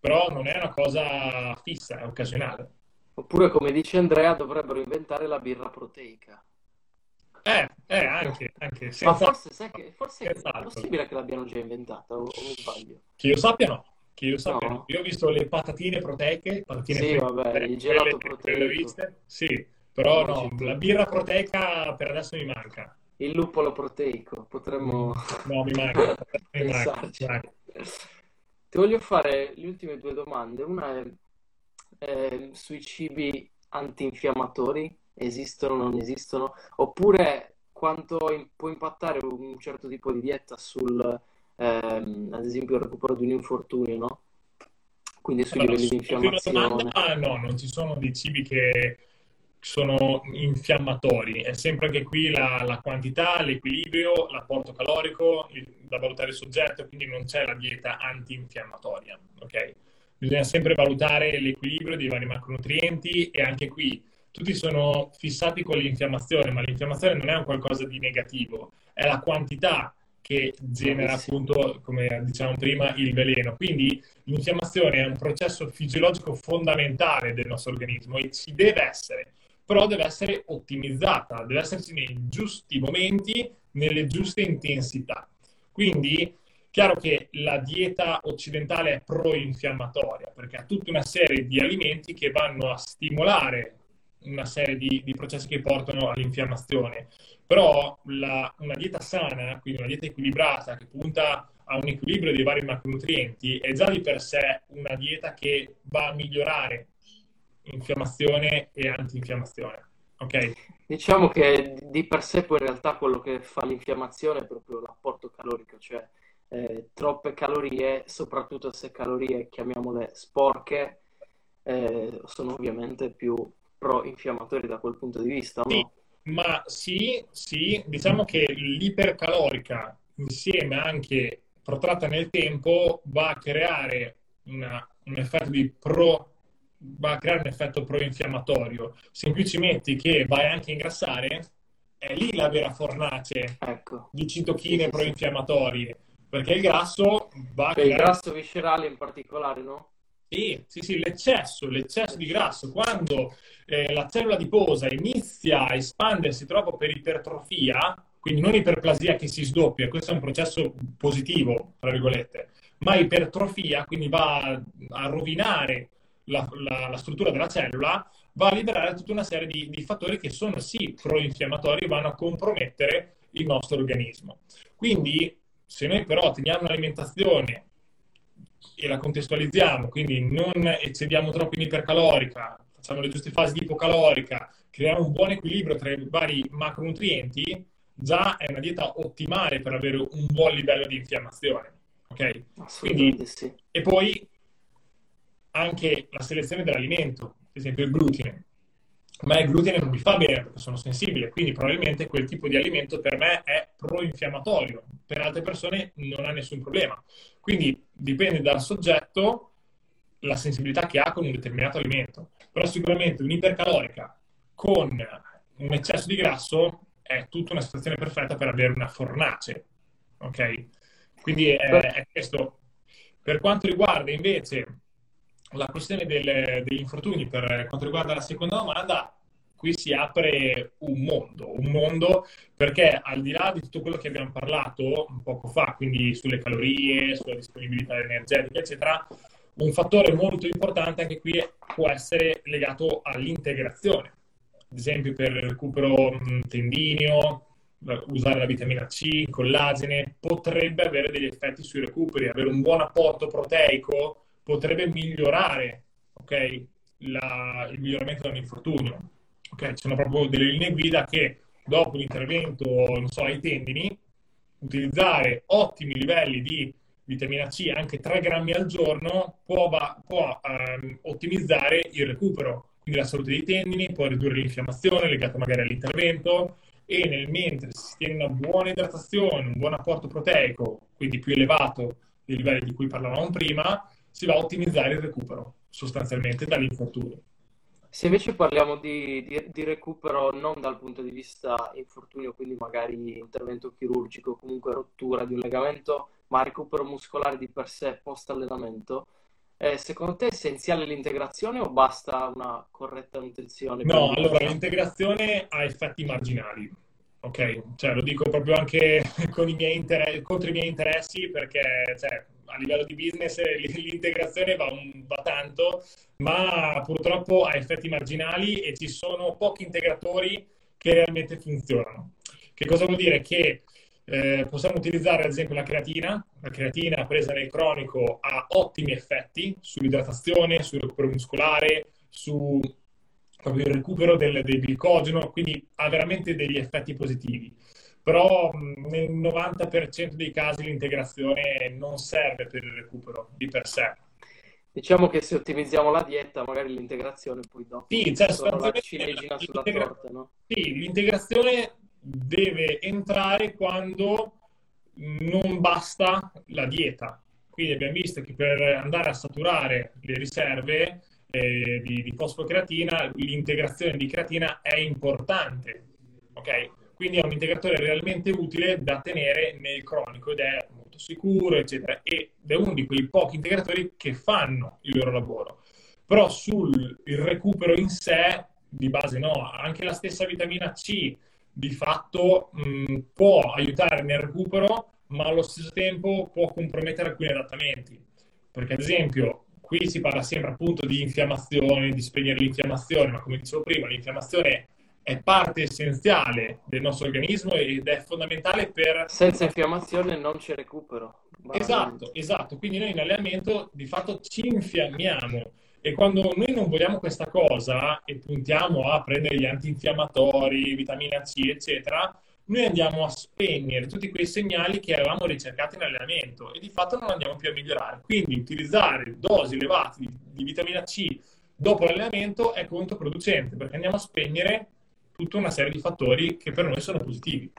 però non è una cosa fissa, è occasionale. Oppure, come dice Andrea, dovrebbero inventare la birra proteica. Eh, eh, anche, anche, Ma senza, forse, sai che, forse è senza alcol. possibile che l'abbiano già inventata, o, o sbaglio? Che io sappia no, che io sappia no. No? Io ho visto le patatine proteiche, patatine Sì, fritte, vabbè, il gelato proteico, viste, sì, però no, conosci la birra proteica per adesso mi manca. Il luppolo proteico, potremmo No, mi manca, mi manca, mi manca. Ti voglio fare le ultime due domande. Una è eh, sui cibi antinfiammatori, esistono o non esistono? Oppure quanto in- può impattare un certo tipo di dieta sul, ehm, ad esempio, il recupero di un infortunio, no? Quindi sui Allora, livelli di infiammazione. domanda, no, non ci sono dei cibi che sono infiammatori, è sempre anche qui la, la quantità, l'equilibrio, l'apporto calorico il- da valutare il soggetto, quindi non c'è la dieta antinfiammatoria, ok? Bisogna sempre valutare l'equilibrio dei vari macronutrienti e anche qui tutti sono fissati con l'infiammazione, ma l'infiammazione non è un qualcosa di negativo, è la quantità che genera appunto, come dicevamo prima, il veleno. Quindi l'infiammazione è un processo fisiologico fondamentale del nostro organismo e ci deve essere, però deve essere ottimizzata, deve esserci nei giusti momenti, nelle giuste intensità. Quindi, chiaro che la dieta occidentale è pro-infiammatoria perché ha tutta una serie di alimenti che vanno a stimolare una serie di, di processi che portano all'infiammazione. Però la- una dieta sana, quindi una dieta equilibrata che punta a un equilibrio dei vari macronutrienti, è già di per sé una dieta che va a migliorare infiammazione e antinfiammazione. Ok? Diciamo che di per sé poi in realtà quello che fa l'infiammazione è proprio l'apporto calorico, cioè eh, troppe calorie, soprattutto se calorie chiamiamole sporche, eh, sono ovviamente più pro-infiammatori da quel punto di vista, Sì, no? ma sì, sì, diciamo che l'ipercalorica insieme anche protratta nel tempo va a creare una- un effetto di pro, va a creare un effetto pro-infiammatorio. Se in più ci metti che vai anche a ingrassare, è lì la vera fornace Ecco, di citochine sì, pro-infiammatorie, perché il grasso va a Per il creare grasso viscerale in particolare, no? Sì, sì, sì, l'eccesso, l'eccesso di grasso, quando eh, la cellula adiposa inizia a espandersi troppo per ipertrofia, quindi non iperplasia che si sdoppia, questo è un processo positivo, tra virgolette, ma ipertrofia, quindi va a, rovinare la, la- la struttura della cellula, va a liberare tutta una serie di, di fattori che sono sì pro-infiammatori vanno a compromettere il nostro organismo. Quindi, se noi però teniamo un'alimentazione e la contestualizziamo, quindi non eccediamo troppo in ipercalorica, facciamo le giuste fasi di ipocalorica, creiamo un buon equilibrio tra i vari macronutrienti, già è una dieta ottimale per avere un buon livello di infiammazione. Ok? Quindi, sì. e poi anche la selezione dell'alimento, ad esempio il glutine. Ma il glutine non mi fa bene perché sono sensibile, quindi probabilmente quel tipo di alimento per me è pro-infiammatorio, per altre persone non ha nessun problema. Quindi dipende dal soggetto la sensibilità che ha con un determinato alimento. Però sicuramente un'ipercalorica con un eccesso di grasso è tutta una situazione perfetta per avere una fornace. Ok? Quindi è, è questo. Per quanto riguarda invece la questione del- degli infortuni, per quanto riguarda la seconda domanda, qui si apre un mondo, un mondo perché al di là di tutto quello che abbiamo parlato poco fa, quindi sulle calorie, sulla disponibilità energetica, eccetera, un fattore molto importante anche qui può essere legato all'integrazione. Ad esempio per il recupero mh, tendineo, usare la vitamina C, il collagene, potrebbe avere degli effetti sui recuperi. Avere un buon apporto proteico potrebbe migliorare, ok, la- il miglioramento dell'infortunio. Ok, Ci sono proprio delle linee guida che dopo l'intervento, non so, ai tendini, utilizzare ottimi livelli di vitamina C, anche 3 grammi al giorno, può, va- può, ehm, ottimizzare il recupero, quindi la salute dei tendini, può ridurre l'infiammazione legata magari all'intervento e nel mentre si tiene una buona idratazione, un buon apporto proteico, quindi più elevato dei livelli di cui parlavamo prima, si va a ottimizzare il recupero sostanzialmente dall'infortunio. Se invece parliamo di, di- di recupero non dal punto di vista infortunio, quindi magari intervento chirurgico, comunque rottura di un legamento, ma recupero muscolare di per sé post allenamento, eh, secondo te è essenziale l'integrazione o basta una corretta nutrizione No, allora l'integrazione ha effetti marginali, ok? Cioè lo dico proprio anche con i miei inter- contro i miei interessi perché cioè, a livello di business eh, l'integrazione va, un- va tanto, ma purtroppo ha effetti marginali e ci sono pochi integratori che realmente funzionano. Che cosa vuol dire? Che eh, possiamo utilizzare ad esempio la creatina. La creatina presa nel cronico ha ottimi effetti sull'idratazione, sul recupero muscolare, su proprio il recupero del, del glicogeno, quindi ha veramente degli effetti positivi. Però nel 90% dei casi l'integrazione non serve per il recupero di per sé. Diciamo che se ottimizziamo la dieta, magari l'integrazione poi dopo sì, cioè, la ciliegina sulla torta, no? Sì, l'integrazione deve entrare quando non basta la dieta. Quindi abbiamo visto che per andare a saturare le riserve eh, di, di fosfocreatina, l'integrazione di creatina è importante. Ok? Quindi è un integratore realmente utile da tenere nel cronico ed è molto sicuro, eccetera. Ed è uno di quei pochi integratori che fanno il loro lavoro. Però sul recupero in sé, di base no, anche la stessa vitamina C di fatto mh, può aiutare nel recupero, ma allo stesso tempo può compromettere alcuni adattamenti. Perché ad esempio qui si parla sempre appunto di infiammazione, di spegnere l'infiammazione, ma come dicevo prima, l'infiammazione è parte essenziale del nostro organismo ed è fondamentale per... Senza infiammazione non c'è recupero. Esatto, esatto. Quindi noi in allenamento di fatto ci infiammiamo e quando noi non vogliamo questa cosa e puntiamo a prendere gli antinfiammatori, vitamina C, eccetera, noi andiamo a spegnere tutti quei segnali che avevamo ricercato in allenamento e di fatto non andiamo più a migliorare. Quindi utilizzare dosi elevate di, di vitamina C dopo l'allenamento è controproducente perché andiamo a spegnere tutta una serie di fattori che per noi sono positivi.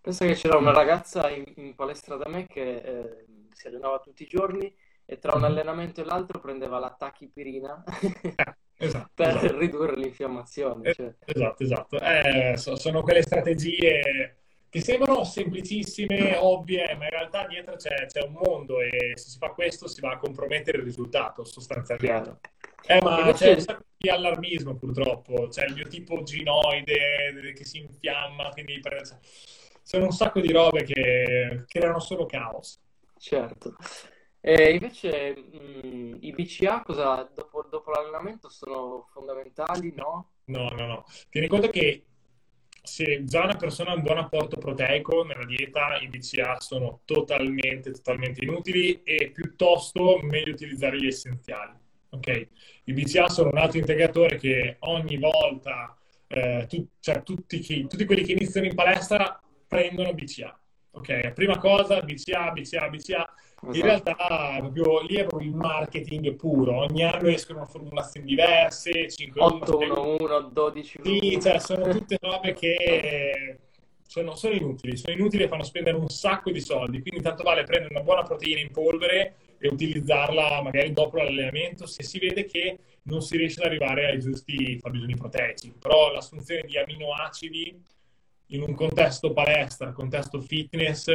Penso che c'era una ragazza in, in palestra da me che eh, si allenava tutti i giorni e tra un mhm. allenamento e l'altro prendeva la tachipirina eh, esatto, per esatto. ridurre l'infiammazione. Eh, cioè. Esatto, esatto. Eh, sono quelle strategie che sembrano semplicissime, ovvie, ma in realtà dietro c'è, c'è, un mondo e se si fa questo si va a compromettere il risultato sostanzialmente. Eh, ma c'è un sacco di allarmismo purtroppo, c'è il mio tipo ginoide che si infiamma, quindi sono un sacco di robe che creano solo caos. Certo. E invece mh, i BCA cosa, dopo, dopo l'allenamento sono fondamentali, no? No, no, no. Tieni conto che se già una persona ha un buon apporto proteico nella dieta, i BCA sono totalmente, totalmente inutili e piuttosto meglio utilizzare gli essenziali. Ok? I BCA sono un altro integratore che ogni volta, eh, tu, cioè tutti, chi, tutti quelli che iniziano in palestra prendono BCA. Ok? Prima cosa, BCA, BCA, BCA in esatto. realtà proprio, lì è proprio il marketing puro, ogni anno escono formulazioni diverse, 5 8, 1, 1, 12 Sì, cioè sono tutte robe che sono, sono, inutili, sono inutili e fanno spendere un sacco di soldi, quindi tanto vale prendere una buona proteina in polvere e utilizzarla magari dopo l'allenamento se si vede che non si riesce ad arrivare ai giusti fabbisogni proteici, però l'assunzione di aminoacidi in un contesto palestra, contesto fitness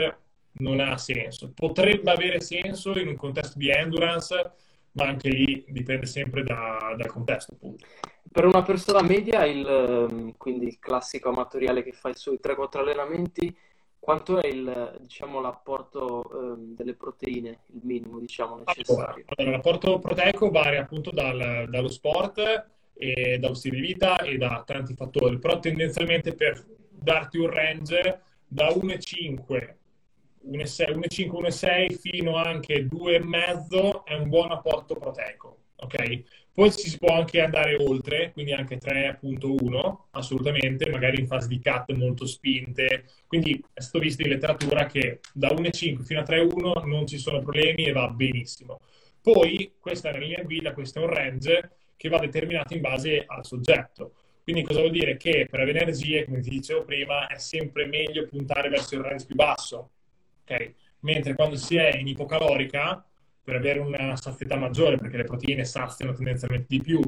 non ha senso. Potrebbe avere senso in un contesto di endurance, ma anche lì dipende sempre da, dal contesto. Appunto. Per una persona media, il, ehm, quindi il classico amatoriale che fa i suoi 3-4 allenamenti, quanto è il, diciamo, l'apporto eh, delle proteine, il minimo diciamo, necessario? Allora, l'apporto proteico varia appunto dal, dallo sport, e dallo stile di vita e da tanti fattori, però tendenzialmente per darti un range da 1,5 1,5, 1,6 fino anche 2,5 è un buon apporto proteico. Ok? Poi si può anche andare oltre, quindi anche 3.1, assolutamente, magari in fase di cut molto spinte. Quindi è stato visto in letteratura che da 1,5 fino a 3.1 non ci sono problemi e va benissimo. Poi questa è una linea guida, questo è un range che va determinato in base al soggetto. Quindi cosa vuol dire? Che per avere energie, come ti dicevo prima, è sempre meglio puntare verso il range più basso, Okay? Mentre quando si è in ipocalorica, per avere una sazietà maggiore, perché le proteine saziano tendenzialmente di più,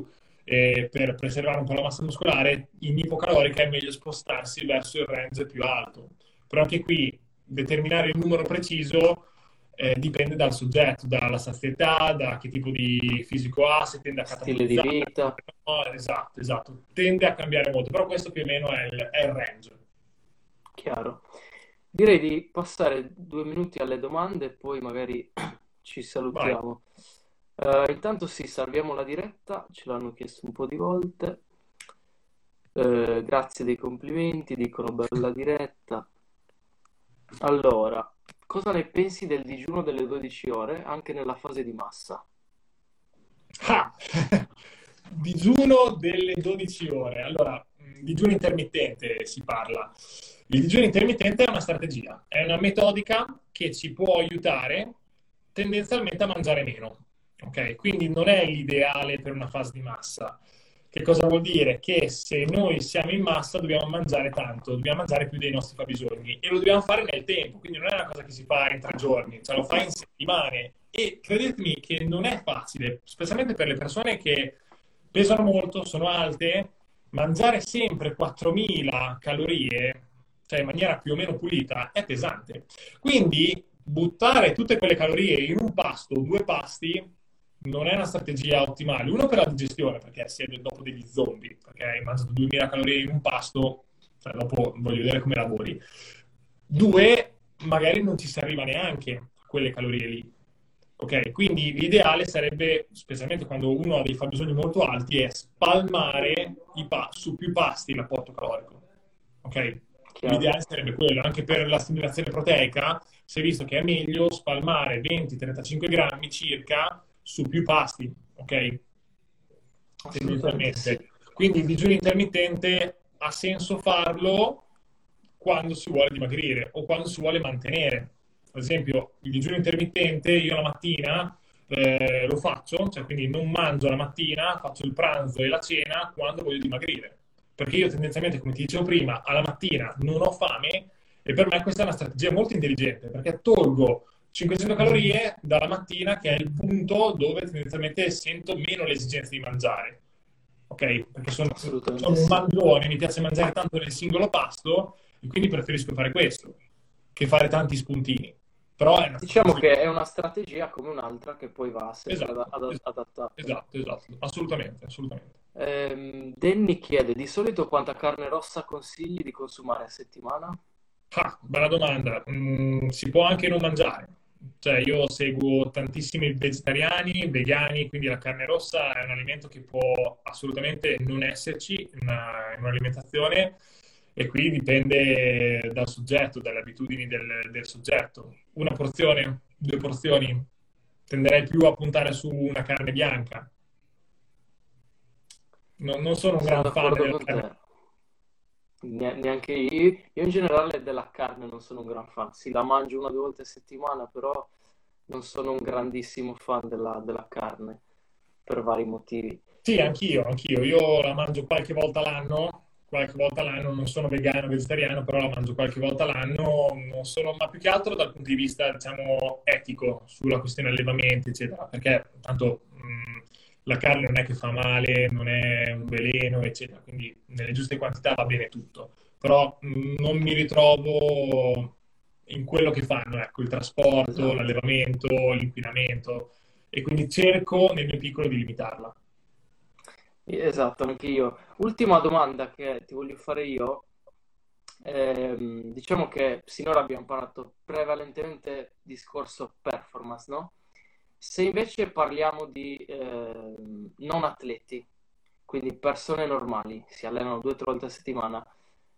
e per preservare un po' la massa muscolare, in ipocalorica è meglio spostarsi verso il range più alto. Però anche qui determinare il numero preciso eh, dipende dal soggetto, dalla sazietà, da che tipo di fisico ha, se tende a Stile di vita. No, esatto, esatto. Tende a cambiare molto, però questo più o meno è il, è il range. Chiaro. Direi di passare due minuti alle domande e poi magari ci salutiamo. Uh, intanto sì, salviamo la diretta, ce l'hanno chiesto un po' di volte. Uh, grazie dei complimenti, dicono bella diretta. Allora, cosa ne pensi del digiuno delle 12 ore anche nella fase di massa? Ah, digiuno delle 12 ore. Allora, digiuno intermittente si parla. Il digiuno intermittente è una strategia, è una metodica che ci può aiutare tendenzialmente a mangiare meno. Ok? Quindi non è l'ideale per una fase di massa. Che cosa vuol dire? Che se noi siamo in massa dobbiamo mangiare tanto, dobbiamo mangiare più dei nostri fabbisogni e lo dobbiamo fare nel tempo, quindi non è una cosa che si fa in tre giorni, cioè lo fai in settimane e credetemi che non è facile, specialmente per le persone che pesano molto, sono alte, mangiare sempre 4.000 calorie, cioè in maniera più o meno pulita, è pesante. Quindi buttare tutte quelle calorie in un pasto o due pasti non è una strategia ottimale. Uno per la digestione, perché siete dopo degli zombie, perché hai mangiato 2000 calorie in un pasto, cioè dopo voglio vedere come lavori. Due, magari non ci si arriva neanche a quelle calorie lì. Ok, quindi l'ideale sarebbe, specialmente quando uno ha dei fabbisogni molto alti, è spalmare pa- su più pasti l'apporto calorico. Ok? Chiaro. L'ideale sarebbe quello, anche per la stimolazione proteica, si è visto che è meglio spalmare 20-35 grammi circa su più pasti, ok? Tendenzialmente. Quindi il digiuno intermittente ha senso farlo quando si vuole dimagrire o quando si vuole mantenere. Ad esempio, il digiuno intermittente io la mattina eh, lo faccio, cioè quindi non mangio la mattina, faccio il pranzo e la cena quando voglio dimagrire. Perché io tendenzialmente, come ti dicevo prima, alla mattina non ho fame e per me questa è una strategia molto intelligente perché tolgo 500 calorie dalla mattina, che è il punto dove tendenzialmente sento meno l'esigenza di mangiare. Ok? Perché sono, sono un mangione, mi piace mangiare tanto nel singolo pasto e quindi preferisco fare questo che fare tanti spuntini. Però è diciamo che è una strategia come un'altra che poi va esatto, ad, ad, adattare. Esatto, esatto, assolutamente, assolutamente. Ehm, Danny chiede, di solito quanta carne rossa consigli di consumare a settimana? Ah, bella domanda. Mm, si può anche non mangiare cioè, io seguo tantissimi vegetariani, vegani, quindi la carne rossa è un alimento che può assolutamente non esserci in, una, in un'alimentazione e qui dipende dal soggetto, dalle abitudini del, del, soggetto. Una porzione, due porzioni, tenderei più a puntare su una carne bianca. No, non sono un gran fan della carne neanche io. Io in generale della carne non sono un gran fan. Sì, la mangio una o due volte a settimana, però non sono un grandissimo fan della, della carne per vari motivi. Sì, anch'io, anch'io. Io la mangio qualche volta l'anno, qualche volta l'anno, non sono vegano, vegetariano, però la mangio qualche volta l'anno, non sono, ma più che altro dal punto di vista, diciamo, etico, sulla questione allevamenti, eccetera, perché tanto mh, la carne non è che fa male, non è un veleno, eccetera, quindi nelle giuste quantità va bene tutto, però mh, non mi ritrovo in quello che fanno, ecco, il trasporto, esatto. l'allevamento, l'inquinamento, e quindi cerco nel mio piccolo di limitarla. Esatto, anche io. Ultima domanda che ti voglio fare io. Eh, diciamo che sinora abbiamo parlato prevalentemente discorso performance, no? Se invece parliamo di eh, non atleti, quindi persone normali, si allenano due o tre volte a settimana,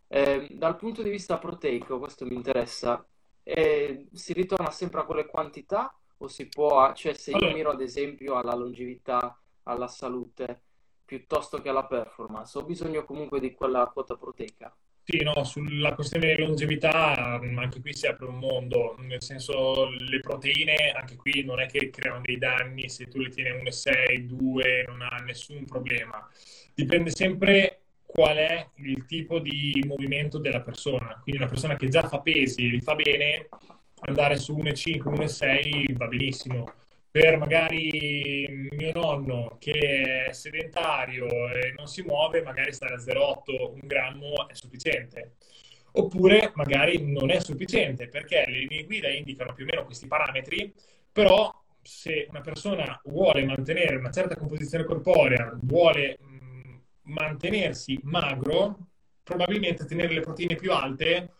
eh, dal punto di vista proteico, questo mi interessa, eh, si ritorna sempre a quelle quantità o si può, cioè se io miro ad esempio alla longevità, alla salute, piuttosto che alla performance, ho bisogno comunque di quella quota proteica? Sì, no, sulla questione di longevità mm, anche qui si apre un mondo, nel senso le proteine anche qui non è che creano dei danni, se tu le tieni 1,6, 2 non ha nessun problema. Dipende sempre qual è il tipo di movimento della persona. Quindi una persona che già fa pesi e li fa bene, andare su 1,5, 1,6 va benissimo per magari mio nonno che è sedentario e non si muove, magari stare a 0,8, un grammo è sufficiente. Oppure magari non è sufficiente perché le linee guida indicano più o meno questi parametri, però se una persona vuole mantenere una certa composizione corporea, vuole mantenersi magro, probabilmente tenere le proteine più alte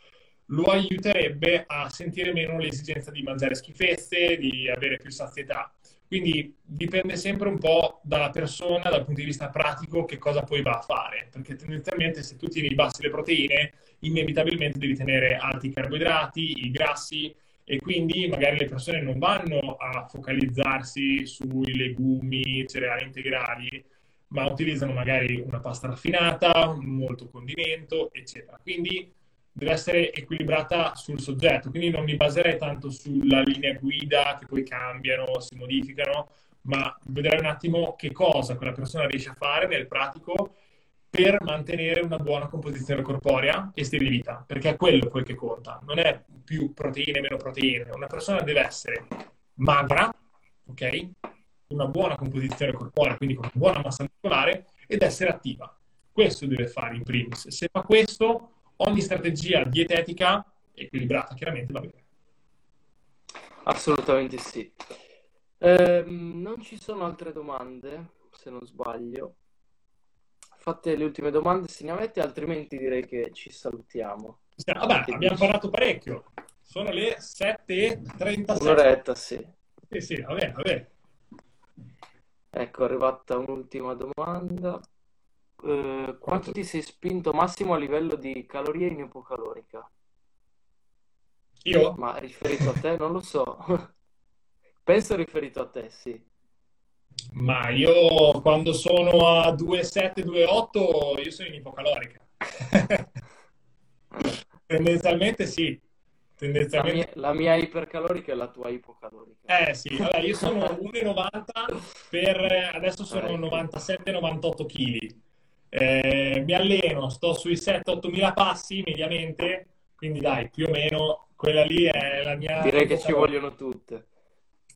lo aiuterebbe a sentire meno l'esigenza di mangiare schifezze, di avere più sazietà. Quindi dipende sempre un po' dalla persona, dal punto di vista pratico, che cosa poi va a fare. Perché tendenzialmente se tu tieni bassi le proteine, inevitabilmente devi tenere alti i carboidrati, i grassi, e quindi magari le persone non vanno a focalizzarsi sui legumi, cereali integrali, ma utilizzano magari una pasta raffinata, molto condimento, eccetera. Quindi deve essere equilibrata sul soggetto, quindi non mi baserei tanto sulla linea guida che poi cambiano, si modificano, ma vedrei un attimo che cosa quella persona riesce a fare nel pratico per mantenere una buona composizione corporea e stile di vita, perché è quello quel che conta, non è più proteine, meno proteine. Una persona deve essere magra, ok? Una buona composizione corporea, quindi con una buona massa muscolare, ed essere attiva. Questo deve fare in primis. Se fa questo, ogni strategia dietetica equilibrata chiaramente va bene. Assolutamente sì. Eh, non ci sono altre domande, se non sbaglio. Fate le ultime domande se ne avete, altrimenti direi che ci salutiamo. Vabbè, abbiamo parlato parecchio. Sono le 7.37. Un'oretta, sì. Sì, sì, va bene, va bene. Ecco, è arrivata un'ultima domanda. Eh, quanto ti sei spinto massimo a livello di calorie in ipocalorica? Io? Ma riferito a te, non lo so. Penso riferito a te, sì. Ma io quando sono a 2,7, 2,8, io sono in ipocalorica. Tendenzialmente sì. Tendenzialmente... La, mia, la mia ipercalorica è la tua ipocalorica. Eh sì, allora, io sono 1,90 per adesso sono 97-98 kg. Eh, mi alleno, sto sui 7-8 mila passi mediamente, quindi dai, più o meno quella lì è la mia... Direi che ci vogliono tutte.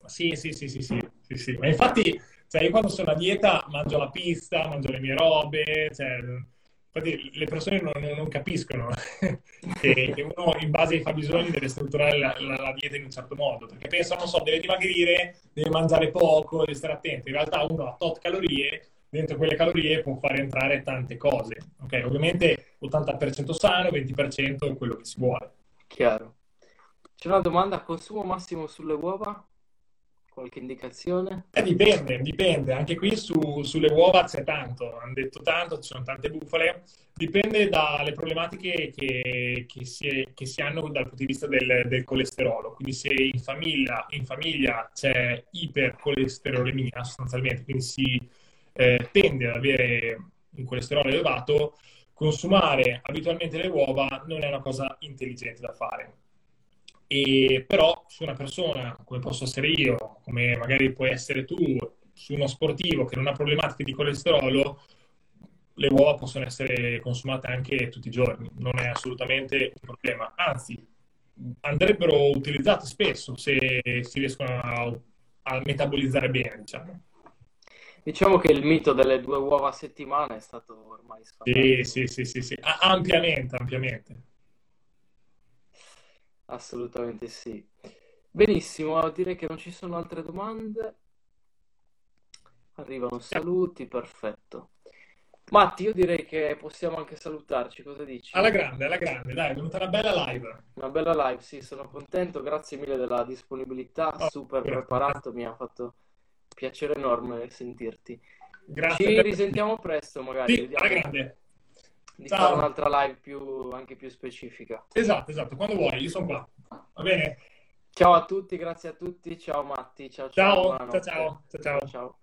Sì, sì, sì, sì, sì, sì, sì. Ma infatti, cioè, io quando sono a dieta mangio la pista, mangio le mie robe, cioè, infatti le persone non, non capiscono che, che, uno in base ai fabbisogni deve strutturare la, la, la, dieta in un certo modo, perché pensano, non so, deve dimagrire, deve mangiare poco, deve stare attento. In realtà uno ha tot calorie dentro quelle calorie può fare entrare tante cose. Ok, ovviamente 80% sano, 20% quello che si vuole. Chiaro. C'è una domanda, consumo massimo sulle uova? Qualche indicazione? Eh, dipende, dipende. Anche qui su, sulle uova c'è tanto, hanno detto tanto, ci sono tante bufale. Dipende dalle problematiche che, che, si, che si, hanno dal punto di vista del, del colesterolo. Quindi se in famiglia, in famiglia c'è ipercolesterolemia sostanzialmente, quindi si eh, tende ad avere un colesterolo elevato, consumare abitualmente le uova non è una cosa intelligente da fare. E però su una persona come posso essere io, come magari puoi essere tu, su uno sportivo che non ha problematiche di colesterolo, le uova possono essere consumate anche tutti i giorni, non è assolutamente un problema, anzi andrebbero utilizzate spesso se si riescono a, a metabolizzare bene, diciamo. Diciamo che il mito delle due uova a settimana è stato ormai sfatato. Sì, sì, sì, sì, sì. ampiamente, ampiamente. Assolutamente sì. Benissimo, direi che non ci sono altre domande. Arrivano saluti, perfetto. Matti, io direi che possiamo anche salutarci, cosa dici? Alla grande, alla grande, dai, è venuta una bella live. Una bella live, sì, sono contento, grazie mille della disponibilità, oh, super preparato, mi ha fatto piacere enorme sentirti. Grazie. Ci risentiamo presto, magari. Sì, alla grande. Di Ciao. fare un'altra live più, anche più specifica. Esatto, esatto, quando vuoi, io sono qua. Va bene? Ciao a tutti, grazie a tutti. Ciao Matti, ciao ciao. Ciao, ciao, ciao. ciao. ciao.